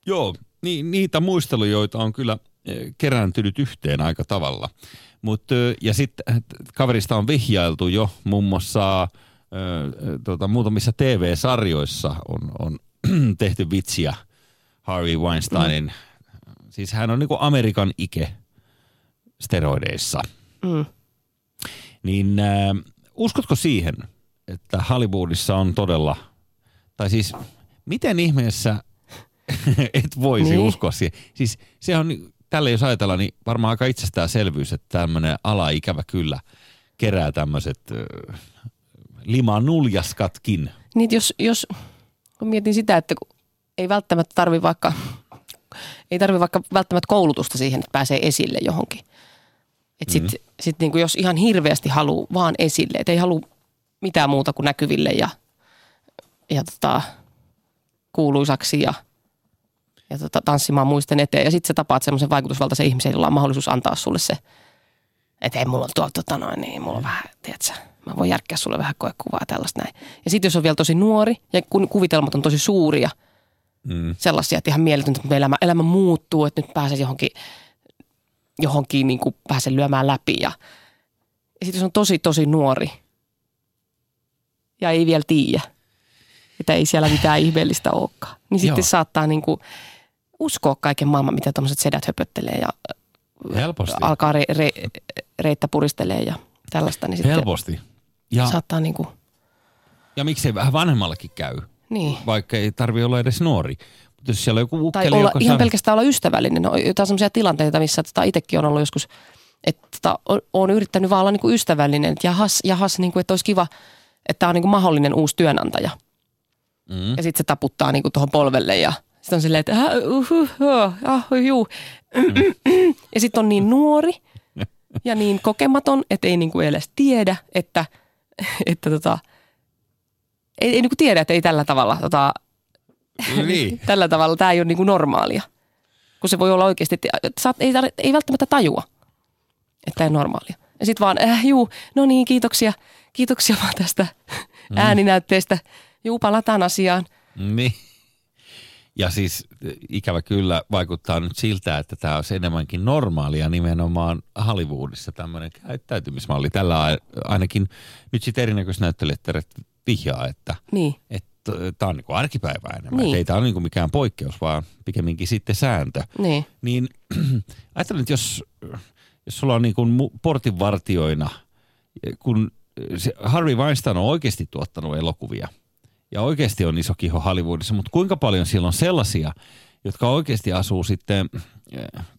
Joo, ni, niitä muisteluja, joita on kyllä eh, kerääntynyt yhteen aika tavalla. Mut, ja sitten kaverista on vihjailtu jo muun muassa äh, tota, muutamissa TV-sarjoissa on, on <clears throat> tehty vitsiä Harvey Weinsteinin. Mm. Siis hän on niinku Amerikan ike steroideissa. mm. Niin äh, uskotko siihen, että Hollywoodissa on todella, tai siis miten ihmeessä <laughs> et voisi Niin. uskoa siihen? Siis se on, tälle jos ajatellaan, niin varmaan aika itsestäänselvyys, että tämmöinen ala ikävä kyllä kerää tämmöiset äh, limanuljaskatkin. Niin jos, jos kun mietin sitä, että kun ei välttämättä tarvi vaikka, ei tarvi vaikka välttämättä koulutusta siihen, että pääsee esille johonkin. Että sit, mm. sit niinku jos ihan hirveästi haluaa vaan esille, että ei halua mitään muuta kuin näkyville ja, ja tota, kuuluisaksi ja, ja tota, tanssimaan muisten eteen. Ja sitten sä tapaat semmoisen vaikutusvaltaisen ihmisen, jolla on mahdollisuus antaa sulle se, että ei mulla on tuolla tota noin, niin mulla on vähän, tiedätkö, mä voin järkkää sulle vähän koekuvaa tällaista näin. Ja sitten jos on vielä tosi nuori ja kun kuvitelmat on tosi suuria, Mm. sellaisia, että ihan mieletöntä, että elämä, elämä muuttuu, että nyt pääsee johonkin, johonkin niin kuin pääsen lyömään läpi. Ja, ja sitten jos on tosi, tosi nuori ja ei vielä tiedä, että ei siellä mitään ihmeellistä olekaan, niin sitten Joo. saattaa niin kuin uskoa kaiken maailman, mitä tuommoiset sedät höpöttelee ja Helposti. alkaa re, re, reittä puristelee ja tällaista, niin sitten Helposti. Ja, saattaa niin kuin, ja miksei vähän vanhemmallakin käy, niin. vaikka ei tarvi olla edes nuori. Mutta jos siellä on joku Tai ukkeli, olla, joka ihan saa- pelkästään olla ystävällinen. No, jotain sellaisia tilanteita, missä tota, itsekin on ollut joskus, että tota, on, on yrittänyt vaan olla niinku ystävällinen. Että jahas, jahas niinku, että olisi kiva, että tämä on niinku mahdollinen uusi työnantaja. Mm. Ja sitten se taputtaa niinku tuohon polvelle ja sitten on silleen, että uhuh, oh, ah, juu. Ja sitten on niin nuori <laughs> ja niin kokematon, että ei niinku edes tiedä, että, että tota, ei, ei niinku tiedä, että ei tällä tavalla tota, niin. <laughs> tällä tavalla tämä ei ole niinku normaalia. Kun se voi olla oikeasti, että saat, ei, ei välttämättä tajua, että tämä ei ole normaalia. Ja sitten vaan, äh, juu, no niin, kiitoksia, kiitoksia vaan tästä mm. ääninäytteestä. Juu, palataan asiaan. Niin. Ja siis ikävä kyllä vaikuttaa nyt siltä, että tämä olisi enemmänkin normaalia nimenomaan Hollywoodissa tämmöinen käyttäytymismalli. Tällä ainakin nyt sitten erinäköiset näyttelijät vihjaa, että Niin, tämä on niin kuin arkipäivää enemmän. Niin. Ei tämä ole niin kuin mikään poikkeus, vaan pikemminkin sitten sääntö. niin, Niin <clears throat> ajattelen, että jos, jos sulla on niin kuin portinvartioina, kun se Harvey Weinstein on oikeasti tuottanut elokuvia, ja oikeasti on iso kiho Hollywoodissa, mutta kuinka paljon siellä on sellaisia, jotka oikeasti asuu sitten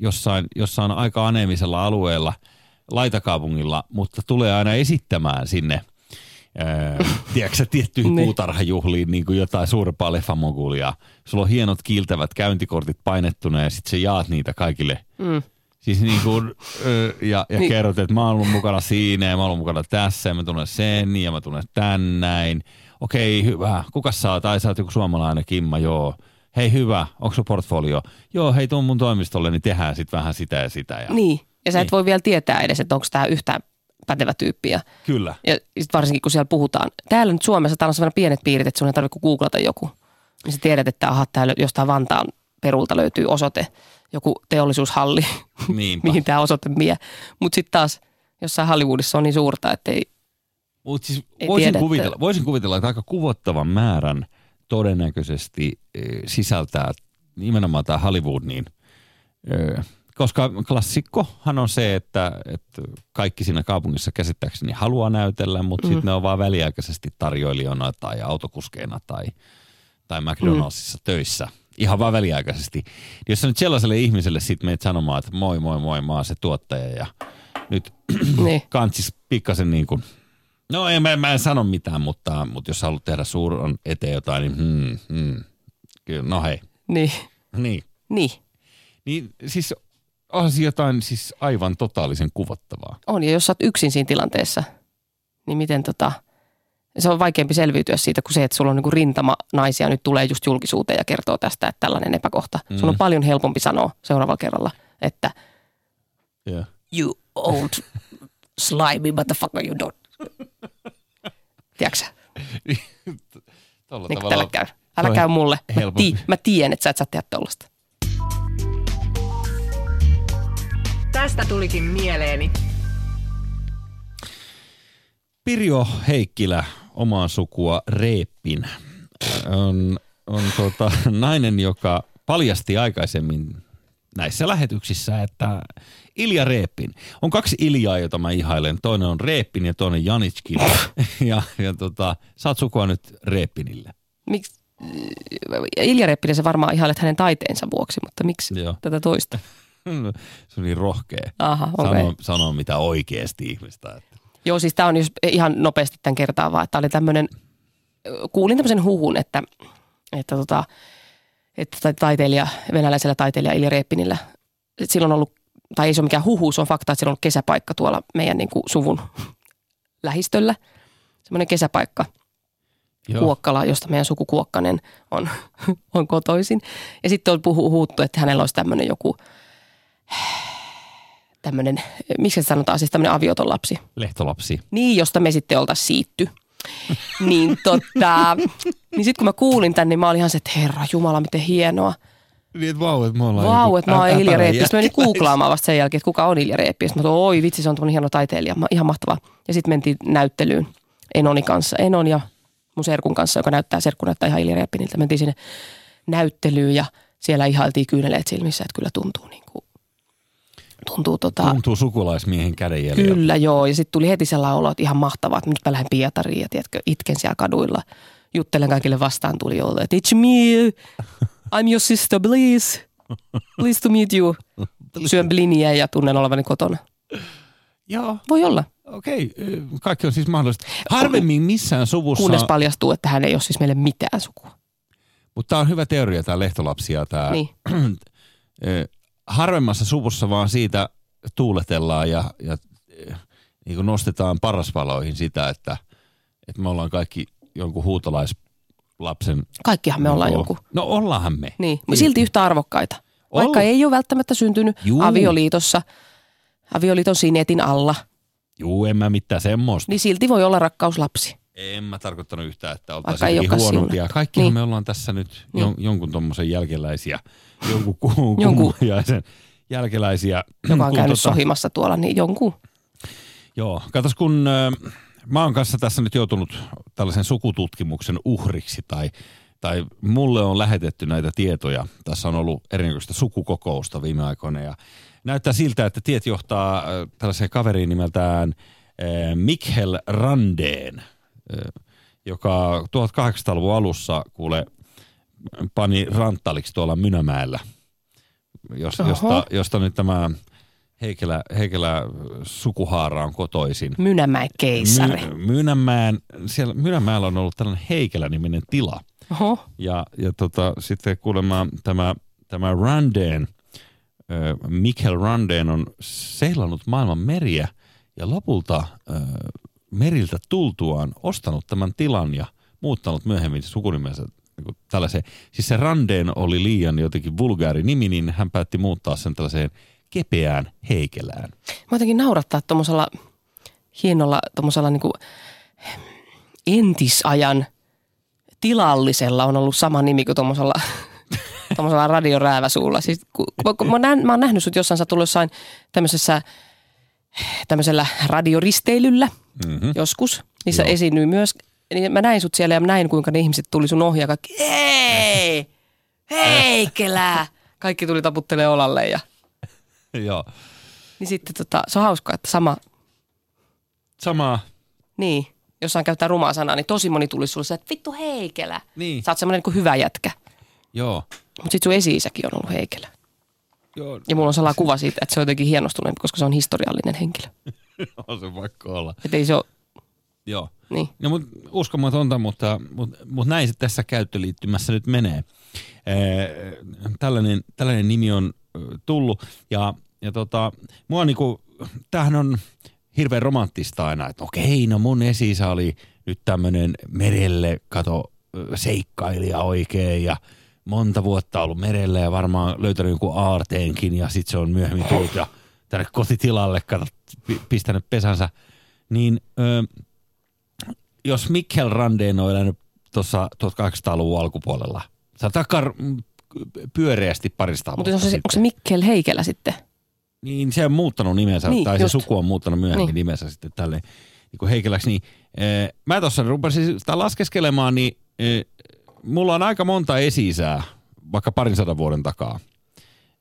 jossain, jossain aika aneemisella alueella, laitakaupungilla, mutta tulee aina esittämään sinne – Öö, tiedätkö tiettyihin Niin. puutarhajuhliin niin kuin jotain suurempaa leffamogulia. Sulla on hienot kiiltävät käyntikortit painettuna ja sitten sä jaat niitä kaikille. Mm. Siis niin kuin, ja, ja Niin. kerrot, että mä oon ollut mukana siinä ja mä oon ollut mukana tässä ja mä tunnen sen ja mä tunnen tän näin. Okei, hyvä. Kuka sä oot? Ai sä oot joku suomalainen Kimma, joo. Hei hyvä, onko sun portfolio? Joo, hei tuun mun toimistolle, niin tehdään sitten vähän sitä ja sitä. Ja... Niin. Ja sä et Niin. voi vielä tietää edes, että onko tämä yhtään pätevä tyyppi. Ja, Kyllä. ja sit varsinkin kun siellä puhutaan. Täällä nyt Suomessa täällä on sellainen pienet piirit, että sun ei tarvitse googlata joku. Niin sä tiedät, että aha, täällä jostain Vantaan perulta löytyy osoite, joku teollisuushalli, Niinpä. <laughs> mihin tämä osoite vie. Mutta sitten taas jossain Hollywoodissa on niin suurta, että ei, Mutta siis Ei voisin, tiedä, että- kuvitella, voisin kuvitella, että aika kuvottavan määrän todennäköisesti eh, sisältää nimenomaan tämä Hollywood, niin, eh, koska klassikkohan on se, että, että kaikki siinä kaupungissa käsittääkseni haluaa näytellä, mutta mm. sitten ne on vaan väliaikaisesti tarjoilijana tai autokuskeina tai, tai McDonaldsissa mm. töissä. Ihan vaan väliaikaisesti. Jos sä nyt sellaiselle ihmiselle sitten meet sanomaan, että moi moi moi, mä oon se tuottaja ja nyt <clears throat> niin. kantsis pikkasen niin kuin, no en, mä, mä en sano mitään, mutta, mutta jos haluat tehdä suuron eteen jotain, niin hmm, hmm. Kyllä, no hei. Niin. Niin. Niin. Niin siis siinä jotain siis aivan totaalisen kuvottavaa. On, ja jos sä oot yksin siinä tilanteessa, niin miten tota, se on vaikeampi selviytyä siitä kuin se, että sulla on niinku rintama naisia nyt tulee just julkisuuteen ja kertoo tästä, että tällainen epäkohta. Mm. Sun on paljon helpompi sanoa seuraavalla kerralla, että Yeah. you old slimy motherfucker, you don't. Tiedätkö? <laughs> Tolla Niin tavalla tällä käy. Älä käy mulle. Mä, tii, mä tiedän, että sä et saa tehdä tollasta. Tästä tulikin mieleeni. Pirjo Heikkilä, omaa sukua Reeppin, on, on tuota, nainen, joka paljasti aikaisemmin näissä lähetyksissä, että Ilja Reeppin. On kaksi Iljaa, jota mä ihailen. Toinen on Reeppin ja toinen Janitskin. <laughs> ja, ja tota, sä oot sukua nyt Reeppinille. Miksi? Ilja Reppinen se varmaan ihailet hänen taiteensa vuoksi, mutta miksi Joo. tätä toista? <laughs> Se on niin rohkea. Aha, okei. Sano, sano mitä oikeasti ihmistä. Että. Joo, siis tämä on jos ihan nopeasti tämän kertaa vaan, että oli tämmöinen, kuulin tämmöisen huhun, että, että, tota, että tai- taiteilija, venäläisellä taiteilija Ilja Reppinillä, että sillä on ollut, tai ei se ole mikään huhu, se on fakta, että sillä on ollut kesäpaikka tuolla meidän niin kuin suvun lähistöllä. Semmoinen kesäpaikka, Joo. Kuokkala, josta meidän suku Kuokkanen on, <laughs> on kotoisin. Ja sitten on puhu, huuttu, että hänellä olisi tämmöinen joku, <sighs> tämmöinen, miksi se sanotaan, siis tämmöinen avioton lapsi. Lehtolapsi. Niin, josta me sitten oltaisiin siitty. niin tota, niin sitten kun mä kuulin tän, niin mä olin ihan se, että herra Jumala, miten hienoa. Niin, että vau, että me ollaan Vau, joku että mä oon Ilja Reeppi. Sitten menin googlaamaan vasta sen jälkeen, että kuka on Ilja Reeppi. Sitten mä tulin, oi vitsi, se on tuon hieno taiteilija. Mä- Ihan mahtavaa. Ja sitten mentiin näyttelyyn Enoni kanssa. Enon ja mun serkun kanssa, joka näyttää, serkku näyttää ihan Ilja Reeppiniltä. Mentiin sinne näyttelyyn ja siellä ihailtiin kyyneleet silmissä, että kyllä tuntuu niin kuin, tuntuu tota, Tuntuu sukulaismiehen kädenjäljeltä. Kyllä joo, ja sitten tuli heti sellainen olo, että ihan mahtavaa, että nyt mä lähden Pietariin ja tiedätkö, itken siellä kaduilla. Juttelen kaikille vastaan tulijoille, että it's me, I'm your sister, please. Pleased to meet you. Syön bliniä ja tunnen olevani kotona. Joo, Voi olla, okei. Okay. Kaikki on siis mahdollista. Harvemmin missään suvussa, kunnes paljastuu, että hän ei ole siis meille mitään sukua. mutta tämä on hyvä teoria, tämä lehtolapsia. Tää, Niin. <clears throat> harvemmassa suvussa vaan siitä tuuletellaan ja, ja eh, niin kuin nostetaan parasvaloihin sitä, että, että me ollaan kaikki jonkun huutolaislapsen. Kaikkihan me ollaan Joo. joku. No ollaanhan me. Niin, mutta silti yhtä arvokkaita. Vaikka Ollaan. ei ole välttämättä syntynyt Juu. avioliitossa, avioliiton sinetin alla, Juu, en mä mitään semmoista. niin silti voi olla rakkauslapsi. En mä tarkoittanut yhtään, että oltaisiin huonompia. Kaikkihan Niin. me ollaan tässä nyt Niin. jon, jonkun tommosen jälkeläisiä, <laughs> jonkun ku- Jonkun. kummajaisen jälkeläisiä. joka on käynyt tota- sohimassa tuolla, niin jonkun. Joo, katos kun äh, mä oon kanssa tässä nyt joutunut tällaisen sukututkimuksen uhriksi tai, tai mulle on lähetetty näitä tietoja. Tässä on ollut erinäköistä sukukokousta viime aikoina ja näyttää siltä, että tiet johtaa äh, tällaiseen kaveriin nimeltään äh, Mikkel Randeen. Joka 1800-luvun alussa kuule pani ranttaliksi tuolla Mynämäellä, jos, josta, josta nyt tämä Heikelä, Heikelä sukuhaara on kotoisin. Mynämäen keisari. My, Mynämäen, siellä Mynämäellä on ollut tällainen Heikelä-niminen tila. Oho. Ja, ja tota, sitten kuulemma tämä, tämä Randeen, Mikkel Randeen on seilannut maailman meriä ja lopulta meriltä tultuaan ostanut tämän tilan ja muuttanut myöhemmin sukunimensä niin tällaiseen. Siis se Randeen oli liian jotenkin vulgaari nimi, niin hän päätti muuttaa sen tällaiseen kepeään heikelään. Mä jotenkin naurattaa tuommoisella hienolla tuommoisella niinku entisajan tilallisella on ollut sama nimi kuin tuommoisella <laughs> tuommoisella radiorääväsuulla. Siis, kun, kun, kun mä, näen, mä oon nähnyt sut jossain, sä tullut jossain tämmöisessä tämmöisellä radioristeilyllä mm-hmm. joskus. Niissä Joo. esiintyy myös, niin mä näin sut siellä ja mä näin kuinka ne ihmiset tuli sun ohjaa kaikki, hei, heikelää. Kaikki tuli taputtelee olalle ja <laughs> Joo. niin sitten tota, se on hauskaa, että sama, Sama. niin, jossain käyttää rumaa sanaa, niin tosi moni tuli sulle se, että vittu heikelä. Niin. Sä oot semmoinen niin hyvä jätkä. Joo. Mutta sit sun esi-isäkin on ollut heikelä. Joo, Ja mulla on salaa kuva siitä, että se on jotenkin hienostuneempi, koska se on historiallinen henkilö. <laughs> on se vaikka olla. Että ei se ole, Joo. niin. No, mut uskomatonta, mutta, mutta, mutta näin se tässä käyttöliittymässä nyt menee. Ee, tällainen, tällainen nimi on tullut ja, ja tota, mua niinku, tämähän on hirveän romanttista aina, että okei, no mun esi oli nyt tämmöinen merelle, kato, seikkailija oikein ja monta vuotta ollut merellä ja varmaan löytänyt jonkun aarteenkin ja sitten se on myöhemmin tullut ja tänne kotitilalle, kato, pi- pistänyt pesänsä. Niin ö, jos Mikkel Randeen on elänyt tuossa 1800-luvun alkupuolella, sanotaan kar- m- pyöreästi parista Mutta onko se, sitten, onko se Mikkel Heikelä sitten? niin se on muuttanut nimensä, Niin, tai just. se suku on muuttanut myöhemmin Niin. nimensä sitten tälle niin kuin Heikeläksi. Niin, eh, mä tuossa rupesin sitä laskeskelemaan, niin eh, mulla on aika monta esi vaikka parin sadan vuoden takaa.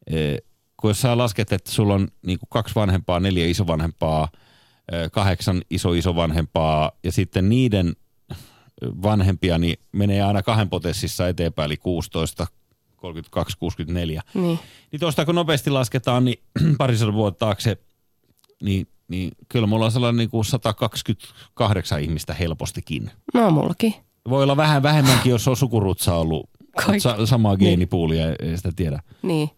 Eh, kun jos sä lasket, että sulla on niin kuin kaksi vanhempaa, neljä isovanhempaa, eh, kahdeksan iso-isovanhempaa ja sitten niiden vanhempia, niin menee aina kahden potessissa eteenpäin, eli 16, 32, 64. Niin. Niin tuosta kun nopeasti lasketaan, niin <clears throat> parisadan vuotta taakse, niin, niin kyllä mulla on sellainen niin kuin 128 ihmistä helpostikin. No mullakin. Voi olla vähän vähemmänkin, jos on sukurutsa ollut sa- samaa geenipuulia, ei sitä tiedä. Niin.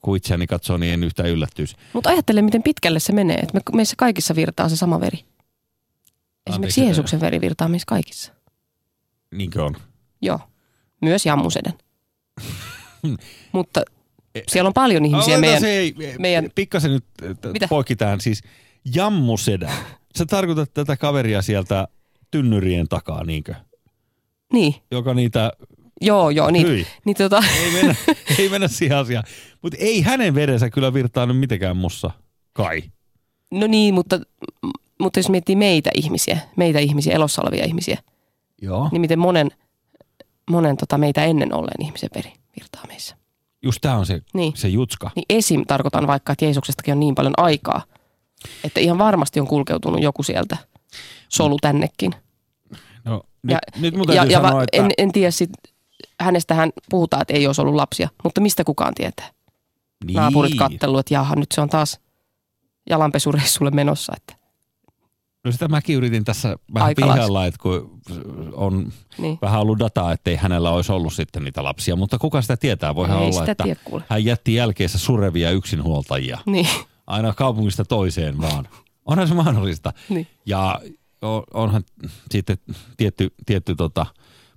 Kun itseäni katsoo, niin en yhtään yllättyisi. Mutta ajattele, miten pitkälle se menee. Että me, meissä kaikissa virtaa se sama veri. Esimerkiksi Anteeksi, Jeesuksen veri virtaa meissä kaikissa. Niinkö on? Joo. Myös Jammuseden. <laughs> Mutta siellä on paljon ihmisiä meidän... se, ei, meidän- pikkasen nyt Mitä? Mitä? poikitään. Siis jammusedä. Sä tarkoitat tätä kaveria sieltä tynnyrien takaa, niinkö? Niin, Joka niitä, joo, joo. Niin, Hyi. niin tota, ei mennä, <laughs> ei mennä siihen asiaan. Mutta ei hänen verensä kyllä virtaa nyt mitenkään mussa. Kai. no niin, mutta, mutta jos miettii meitä ihmisiä, meitä ihmisiä, elossa olevia ihmisiä, Joo. niin miten monen, monen tota meitä ennen olleen ihmisen veri virtaa meissä. Just tää on se, Niin. se jutska. Niin esim. tarkoitan vaikka, että Jeesuksestakin on niin paljon aikaa, että ihan varmasti on kulkeutunut joku sieltä solu tännekin. Nyt, Ja, nyt mun ja, ja sanoa, että... en, en tiedä sit, hänestähän puhutaan, että ei olisi ollut lapsia, mutta mistä kukaan tietää? niin. Naapurit kattelu, että jaha, nyt se on taas jalanpesureissulle menossa. Että, No sitä mäkin yritin tässä vähän pihalla, että kun on niin. vähän ollut dataa, että ei hänellä olisi ollut sitten niitä lapsia, mutta kuka sitä tietää? Voihan Ei olla, sitä että tiedä kuule. hän jätti jälkeensä surevia yksinhuoltajia. Niin, Aina kaupungista toiseen vaan. Onhan se mahdollista. niin. Ja o- onhan sitten tietty, tietty tota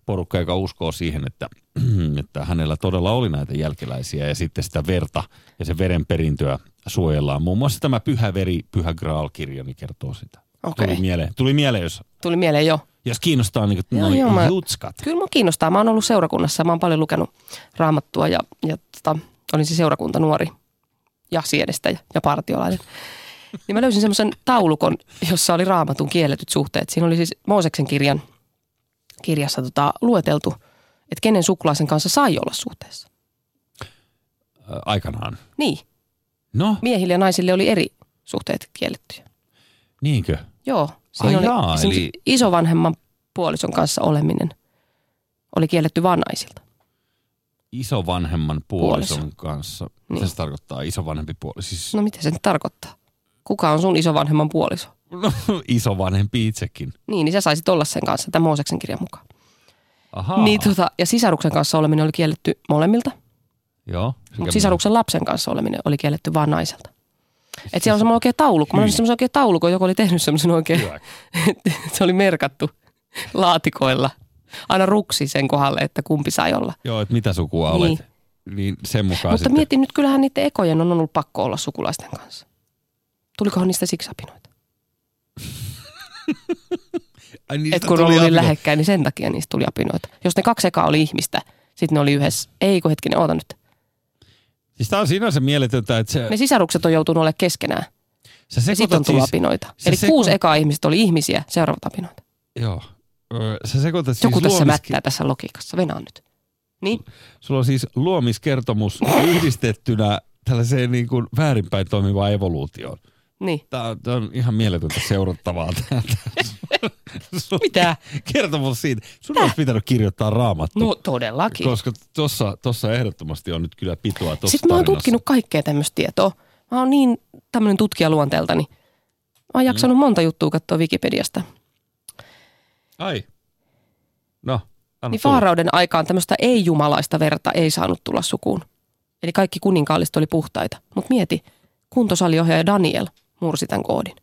porukka, joka uskoo siihen, että, <clears throat> että hänellä todella oli näitä jälkeläisiä ja sitten sitä verta ja sen verenperintöä suojellaan. Muun muassa tämä Pyhä veri, Pyhä Graal-kirja niin kertoo sitä. Okei. Tuli mieleen, tuli mieleen jos, Tuli mieleen jo. jos kiinnostaa niin Joo, noin joo, mä- jutskat. Kyllä mun kiinnostaa. Mä oon ollut seurakunnassa ja mä oon paljon lukenut raamattua ja, ja tota, olin se seurakunta nuori ja siedestä ja, ja partiolainen. Niin mä löysin semmoisen taulukon, jossa oli raamatun kielletyt suhteet. Siinä oli siis Mooseksen kirjan kirjassa tota, lueteltu, että kenen sukulaisen kanssa sai olla suhteessa. Aikanaan. Niin, No, miehille ja naisille oli eri suhteet kiellettyjä. niinkö? Joo, siinä Ai oli jaa, eli- isovanhemman puolison kanssa oleminen oli kielletty vain naisilta. Isovanhemman puolison Puoliso. kanssa. Mitä Niin. se tarkoittaa? Isovanhempi puoliso? Siis, No mitä se nyt tarkoittaa? Kuka on sun isovanhemman puoliso? no, isovanhempi itsekin. Niin, niin sä saisit olla sen kanssa tämän Mooseksen kirjan mukaan. Ahaa. Niin, tota, ja sisaruksen kanssa oleminen oli kielletty molemmilta, Joo. mutta sisaruksen lapsen kanssa oleminen oli kielletty vain naiselta. Et siellä on semmoinen oikein taulukko. Mä olen semmoisen oikein taulukko, joku oli tehnyt semmoisen oikein, <laughs> se oli merkattu laatikoilla. Aina ruksi sen kohdalle, että kumpi sai olla. Joo, että mitä sukua olet. Niin. Niin sen mukaan Mutta sitten. mietin nyt, kyllähän niiden ekojen on ollut pakko olla sukulaisten kanssa. Tulikohan niistä siksi apinoita? <laughs> Ai, niistä Et kun oli niin lähekkäin, niin sen takia niistä tuli apinoita. Jos ne kaksi ekaa oli ihmistä, sitten ne oli yhdessä. Ei kun hetkinen, oota nyt. Siis tää on sinänsä mieletöntä, että se, Ne sisarukset on joutunut olemaan keskenään. sä Ja sitten on tullut siis, apinoita. se Eli seko- kuusi ekaa ihmistä oli ihmisiä, seuraavat apinoita. joo, Ö, sä sekoitat Joku siis tässä luomis- mättää tässä logiikassa. Venään nyt. Niin? Sulla on siis luomiskertomus yhdistettynä tällaiseen niin kuin väärinpäin toimivaan evoluutioon. Niin. Tämä on, tää on ihan mieletöntä seurattavaa. <laughs> tää- sun Mitä? Kertomus siitä. Sun olisi pitänyt kirjoittaa raamattu. No todellakin. Koska tuossa tossa ehdottomasti on nyt kyllä pitoa tuossa Sitten mä oon tutkinut kaikkea tämmöistä tietoa. Mä oon niin tämmöinen tutkija luonteeltani. Mä oon jaksanut monta juttua katsoa Wikipediasta. Ai. No, anna Niin tulla. Faarauden aikaan tämmöistä ei-jumalaista verta ei saanut tulla sukuun. Eli kaikki kuninkaalliset oli puhtaita. Mutta mieti, kuntosaliohjaaja Daniel mursi tämän koodin.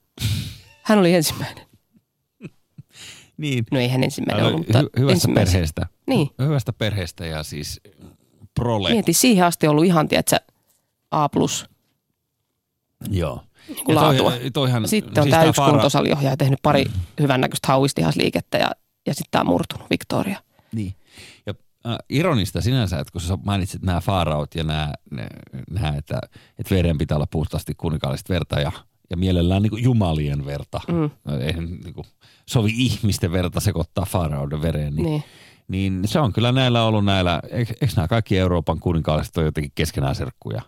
Hän oli ensimmäinen. Niin. No ei hän ensimmäinen ollut, mutta hy- hyvästä perheestä. Niin. Hyvästä perheestä ja siis prole. Mieti, siihen asti ollut ihan, tiedätkö, A+. Joo. Niin kuin laatua. toihan, Sitten on siis tämä yksi Faara- kuntosaliohjaaja tehnyt pari hyvännäköistä hauistihasliikettä ja, ja sitten tämä murtunut Victoria. Niin. Ja äh, ironista sinänsä, että kun sä mainitsit nämä faaraut ja nämä, nämä että, että veren pitää olla puhtaasti kuninkaallista verta ja, ja mielellään niin kuin jumalien verta. Mm. Eihän niin kuin, sovi ihmisten verta sekoittaa faarauden vereen. Niin, Niin. niin se on kyllä näillä ollut näillä, eikö, eikö nämä kaikki Euroopan kuninkaalliset ole jotenkin keskenään serkkuja?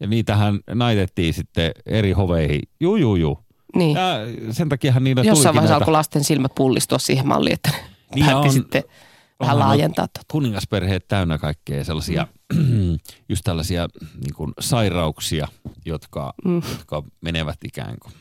Ja niitähän naitettiin sitten eri hoveihin. Juu, juu, juu. niin. Ja sen takiahan niillä Jossain vaiheessa näitä, alkoi lasten silmät pullistua siihen malliin, että ne Niin päätti on- sitten vähän laajentaa. Tota. kuningasperheet täynnä kaikkea sellaisia, mm. <clears throat> just tällaisia niin kuin sairauksia, jotka, mm. jotka menevät ikään kuin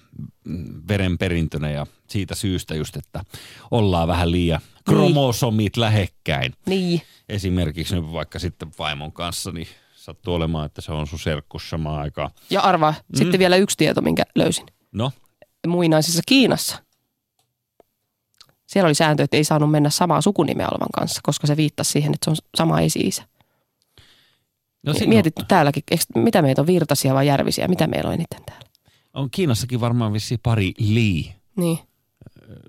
verenperintönä ja siitä syystä just, että ollaan vähän liian kromosomit lähekkäin. Niin. Esimerkiksi nyt vaikka sitten vaimon kanssa, niin sattuu olemaan, että se on sun serkkus samaan aikaan. Ja arvaa, mm. sitten vielä yksi tieto, minkä löysin. No, Muinaisessa Kiinassa. Siellä oli sääntö, että ei saanut mennä samaa sukunimeä olevan kanssa, koska se viittasi siihen, että se on sama esi-isä. No siinä Mietit nyt täälläkin, eikö, mitä meitä on virtasia vai järvisiä, mitä meillä on eniten täällä. on, Kiinassakin varmaan vissiin pari Li Niin,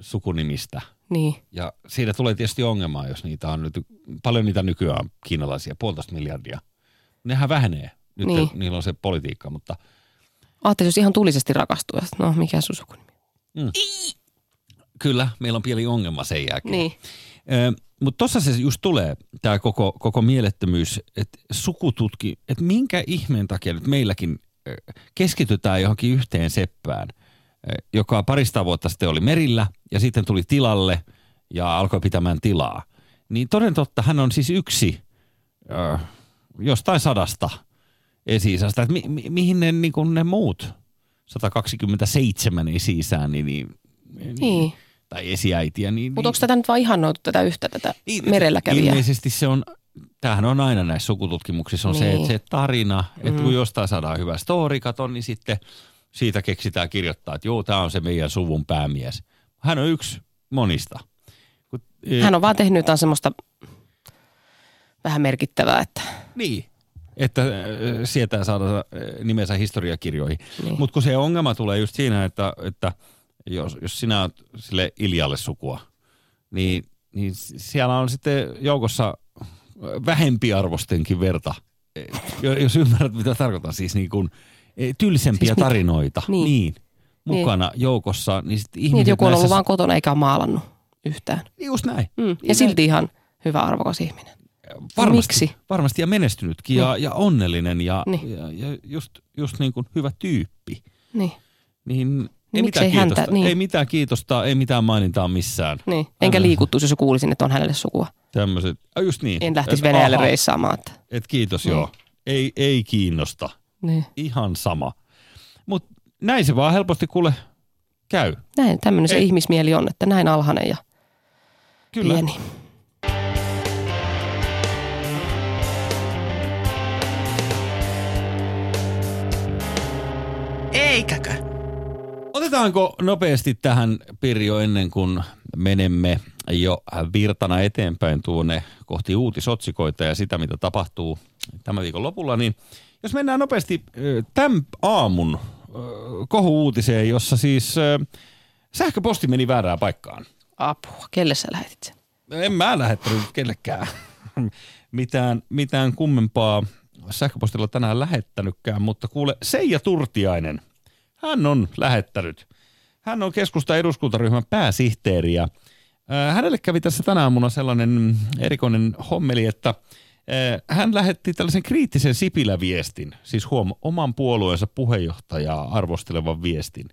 sukunimistä. niin. Ja siitä tulee tietysti ongelmaa, jos niitä on nyt, paljon niitä nykyään on kiinalaisia, puolitoista miljardia. Nehän vähenee. Nyt Niin. niillä on se politiikka, mutta Ajattelin, jos ihan tulisesti rakastuu, että no mikä sun sukunimi? kyllä meillä on pieni ongelma sen jälkeen. Niin. Mutta tuossa se just tulee, tämä koko, koko mielettömyys, että sukututki, että minkä ihmeen takia nyt meilläkin keskitytään johonkin yhteen seppään, joka parista vuotta sitten oli merillä ja sitten tuli tilalle ja alkoi pitämään tilaa. Niin toden totta, hän on siis yksi ö, jostain sadasta esi että mi, mi, mihin ne, niin ne muut 127 esi-isää, niin, niin, Niin. Tai esiäitiä, niin, Mutta onko tätä nyt vaan ihannoitu tätä yhtä, tätä niin, merellä kävijää? Ilmeisesti se on, tämähän on aina näissä sukututkimuksissa, on se, Niin. että se tarina, että kun jostain saadaan hyvä story, kato, niin sitten siitä keksitään kirjoittaa, että joo, tämä on se meidän suvun päämies. Hän on yksi monista. Kun, e, Hän on vaan tehnyt jotain semmoista vähän merkittävää, että Niin, että äh, sieltä saada äh, nimensä historiakirjoihin. Niin. Niin. Mutta kun se ongelma tulee just siinä, että, että jos, jos sinä olet sille Iljalle sukua, niin, niin siellä on sitten joukossa vähempiarvostenkin verta. Jo- Jos ymmärrät, mitä tarkoitan, siis niin kuin eh, tylsempiä Siis tarinoita. Niin. niin mukana joukossa, niin sitten ihmiset niin, joku on ollut näissä- vaan kotona eikä ole maalannut yhtään. Just näin. Mm. Niin Ja silti ihan hyvä arvokas ihminen. Varmasti, Miksi? varmasti ja menestynytkin ja, ja onnellinen ja, Niin. ja, ja just, just niin kuin hyvä tyyppi. Niin. Niin, Niin Ei mitään häntä- kiitosta, niin. ei mitään kiitosta, ei mitään mainintaa missään. Niin. Enkä liikuttuisi, jos kuulisin, että on hänelle sukua. Tämmöiset, ah, just niin. En lähtisi Et Venäjälle aha, reissaamaan. Että. Et kiitos Niin. joo. Ei, ei kiinnosta. Niin. Ihan sama. Mutta näin se vaan helposti kuule käy. Näin, tämmöinen se ihmismieli on, että näin alhainen ja Kyllä. pieni. Eikäkö? Otetaanko nopeasti tähän Pirjo ennen kuin menemme jo virtana eteenpäin tuonne kohti uutisotsikoita ja sitä, mitä tapahtuu tämän viikon lopulla, niin jos mennään nopeasti tämän aamun kohu-uutiseen, jossa siis sähköposti meni väärään paikkaan. Apua. Kelle sä lähetit sen? En mä lähettänyt kellekään <laughs> mitään, mitään kummempaa sähköpostilla tänään lähettänytkään, mutta kuule Seija Turtiainen, hän on lähettänyt. Hän on keskusta eduskuntaryhmän pääsihteeri ja hänelle kävi tässä tänä aamuna sellainen erikoinen hommeli, että hän lähetti tällaisen kriittisen Sipilä-viestin, siis huom, oman puolueensa puheenjohtajaa arvostelevan viestin,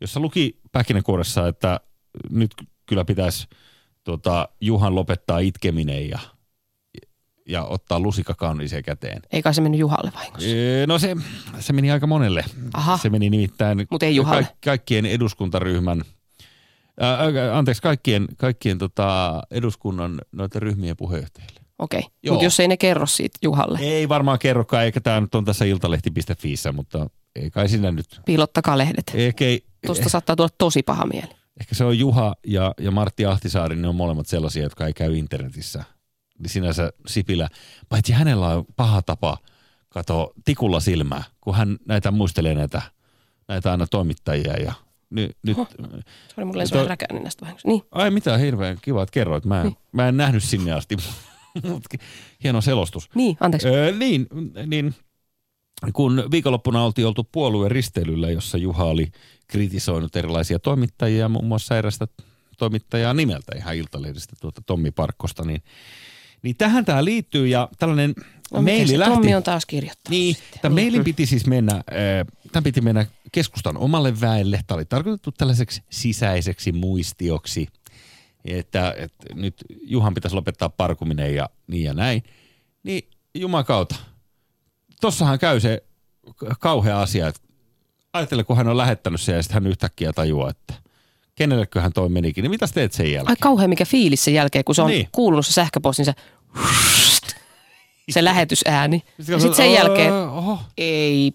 jossa luki pähkinänkuoressa, että nyt kyllä pitäisi tota, Juhan lopettaa itkeminen ja, ja ottaa lusikka kauniiseen käteen. Ei kai se mennyt Juhalle vahingossa. Ee, No se, se meni aika monelle. Aha. Se meni nimittäin Mut ei Juhalle. kaikkien eduskuntaryhmän, ää, ää, anteeksi, kaikkien, kaikkien tota, eduskunnan noita ryhmien puheenjohtajille. Okei. Mutta jos ei ne kerro siitä Juhalle, Ei varmaan kerrokaan, eikä tämä nyt on tässä iltalehti.fiissä, mutta ei kai sinä nyt. piilottakaa lehdet. Eikä, Tuosta saattaa tulla tosi paha mieli. ehkä se on Juha ja, ja Martti Ahtisaari, ne on molemmat sellaisia, jotka ei käy internetissä. Niin sinänsä Sipilä, paitsi hänellä on paha tapa, kato tikulla silmää, kun hän näitä muistelee näitä, näitä aina toimittajia ja ny, nyt, Huh. Sori, mulla räkäni näistä vahingossa. Niin, ai mitä hirveän kiva, että kerroit. Mä en, Niin. mä en nähnyt sinne asti, <laughs> hieno selostus. niin, anteeksi. Öö, niin, niin, kun viikonloppuna oltiin oltu puolueen risteilyllä, jossa Juha oli kritisoinut erilaisia toimittajia, muun muassa erästä toimittajaa nimeltä ihan Iltalehdestä, tuota Tommi Parkkosta, niin, niin tähän tämä liittyy ja tällainen No, meili lähti. Tommi on taas kirjoittanut. Niin, sitten. tämän Niin. mailin piti siis mennä, tämän piti mennä keskustan omalle väelle. Tämä oli tarkoitettu tällaiseksi sisäiseksi muistioksi, että, että nyt Juhan pitäisi lopettaa parkuminen ja niin ja näin. Niin jumakauta, tossahan käy se kauhea asia, että ajattele, kun hän on lähettänyt sen ja sitten hän yhtäkkiä tajuaa, että kenelleköhän toi menikin, niin mitä teet sen jälkeen? Ai kauhean mikä fiilis sen jälkeen, kun se on Niin. niin. kuulunut se sähköpostin, se, se lähetysääni. Ja <laughs> Sitten sitten sen jälkeen, Oho, ei,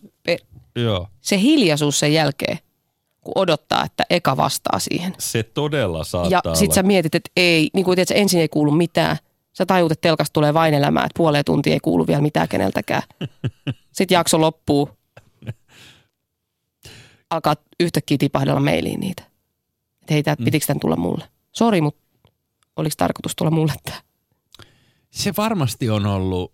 joo, se hiljaisuus sen jälkeen, kun odottaa, että eka vastaa siihen. se todella saattaa Ja olla. sit sä mietit, että ei, niin kuin tiedät, ensin ei kuulu mitään. Sä tajuut, että telkasta tulee vain elämää, että puoleen tuntia ei kuulu vielä mitään keneltäkään. <laughs> Sitten jakso loppuu. Alkaa yhtäkkiä tipahdella mailiin niitä. Että hei, tää, Mm. pitikö tämän tulla mulle? Sori, mutta oliko tarkoitus tulla mulle tämä? Se varmasti on ollut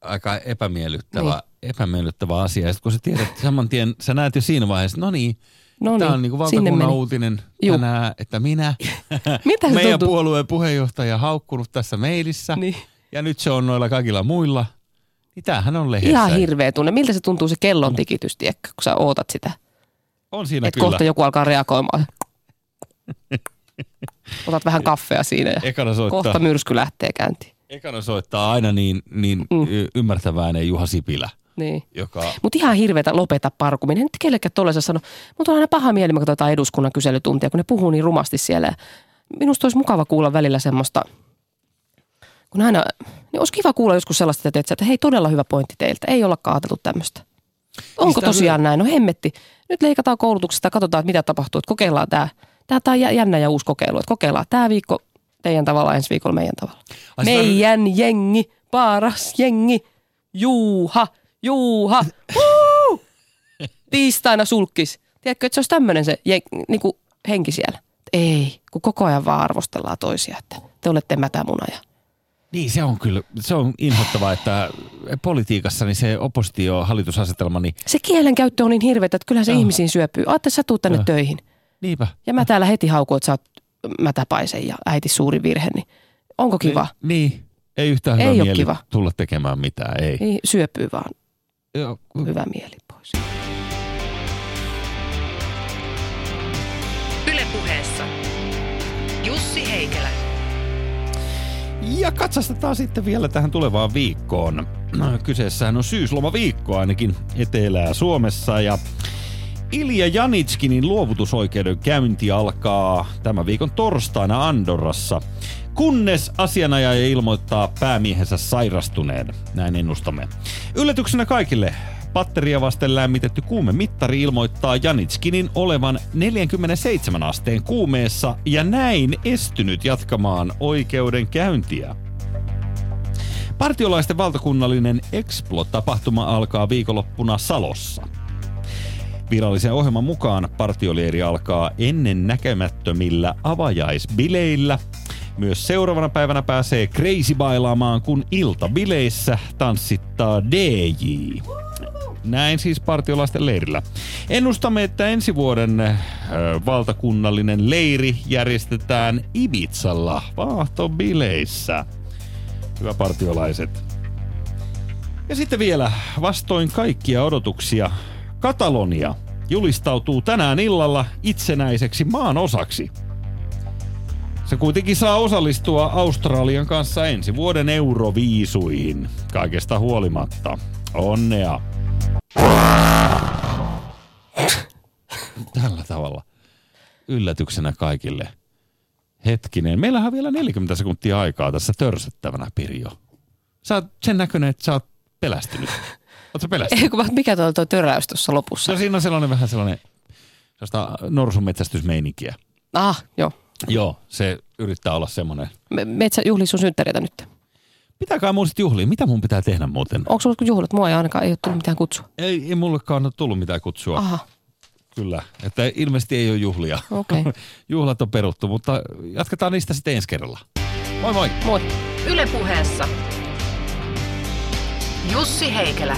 aika epämiellyttävä, niin. epämiellyttävä asia. Ja sit kun sä tiedät saman tien, sä näet jo siinä vaiheessa, no niin, No tämä niin, on sinne valtakunnan uutinen Juu. tänään, että minä, <laughs> Mitä meidän tuntuu? puolueen puheenjohtaja haukkunut tässä mailissa Niin. ja nyt se on noilla kaikilla muilla. Niin tämähän on lehdessä. Ihan hirveä tunne. Miltä se tuntuu se kellon tikitys, tiedätkö, kun sä ootat sitä? On siinä Että kyllä. kohta joku alkaa reagoimaan. <laughs> Otat vähän kaffea siinä ja Ekana soittaa, kohta myrsky lähtee käyntiin. ekana soittaa aina niin, niin Mm. mm. ymmärtäväinen Juha Sipilä, Niin. joka Mutta ihan hirveätä lopeta parkuminen. Nyt kellekään tollaisen sano. Mutta on aina paha mieli, kun katsotaan eduskunnan kyselytuntia, kun ne puhuu niin rumasti siellä. Minusta olisi mukava kuulla välillä semmoista, kun aina, niin olisi kiva kuulla joskus sellaista, että, että hei todella hyvä pointti teiltä, ei olla kaateltu tämmöistä. Onko Mistä tosiaan näin? No hemmetti. Nyt leikataan koulutuksesta ja katsotaan, että mitä tapahtuu. Että kokeillaan tämä. Tämä on jä- jännä ja uusi kokeilu. Että kokeillaan tämä viikko teidän tavalla, ensi viikolla meidän tavalla. Ai Meidän jengi, paras jengi, Juuha, Juuha, Huu! <laughs> tiistaina sulkis. Tiedätkö, että se olisi tämmöinen se jeng, niin kuin henki siellä. Ei, kun koko ajan vaan arvostellaan toisia, että te olette mätämuna. Ja... Niin, se on kyllä, se on inhottavaa, että politiikassa niin se oppositio-hallitusasetelma, niin Se kielenkäyttö on niin hirveätä, että kyllähän se Joo. ihmisiin syöpyy. Aatte, sä tuut tänne Joo. töihin. Niinpä. Ja mä täällä heti haukun, että sä oot mätäpaisen ja äiti suuri virhe, niin onko kiva? Niin, niin. ei yhtään hyvä Ei mieli kiva. tulla tekemään mitään, ei. Ei, syöpyy vaan Joo, hyvä mieli pois. puheessa Jussi Heikelä. Ja katsastetaan sitten vielä tähän tulevaan viikkoon. Kyseessähän on syyslomaviikko ainakin Etelää Suomessa ja Ilja Janitskinin luovutusoikeuden käynti alkaa tämän viikon torstaina Andorrassa, kunnes asianajaja ilmoittaa päämiehensä sairastuneen. Näin ennustamme. Yllätyksenä kaikille Patteria vasten lämmitetty kuumemittari ilmoittaa Janitskinin olevan 47 asteen kuumeessa ja näin estynyt jatkamaan oikeudenkäyntiä. Partiolaisten valtakunnallinen Explo-tapahtuma alkaa viikonloppuna Salossa. Virallisen ohjelman mukaan partiolieri alkaa ennen näkemättömillä avajaisbileillä. Myös seuraavana päivänä pääsee crazy bailaamaan, kun iltabileissä tanssittaa DJ. Näin siis partiolaisten leirillä. Ennustamme, että ensi vuoden ö, valtakunnallinen leiri järjestetään Ibizalla vaahtobileissä. Hyvä partiolaiset. Ja sitten vielä vastoin kaikkia odotuksia Katalonia julistautuu tänään illalla itsenäiseksi maan osaksi. Se kuitenkin saa osallistua Australian kanssa ensi vuoden euroviisuihin. Kaikesta huolimatta. Onnea! Tällä tavalla. Yllätyksenä kaikille. Hetkinen. Meillähän on vielä 40 sekuntia aikaa tässä törsättävänä, Pirjo. Sä oot sen näköinen, että sä oot pelästynyt. Ootko pelästynyt? Ei, kun mikä tuo, tuo töräys tuossa lopussa? No siinä on sellainen vähän sellainen sellaista norsunmetsästysmeininkiä. Ah, joo. Joo, se yrittää olla semmoinen. Me- Metsä juhlii sun synttäreitä nyt. Pitääkää mun sit juhlia. Mitä mun pitää tehdä muuten? Onko sulla juhlat? Mua ei ainakaan ei ole tullut mitään kutsua. Ei, ei mullekaan ole tullut mitään kutsua. Aha, Kyllä. Että ilmeisesti ei ole juhlia. okei. Okay. <laughs> Juhlat on peruttu, mutta jatketaan niistä sitten ensi kerralla. Moi moi! Moi. Yle puheessa Jussi Heikelä.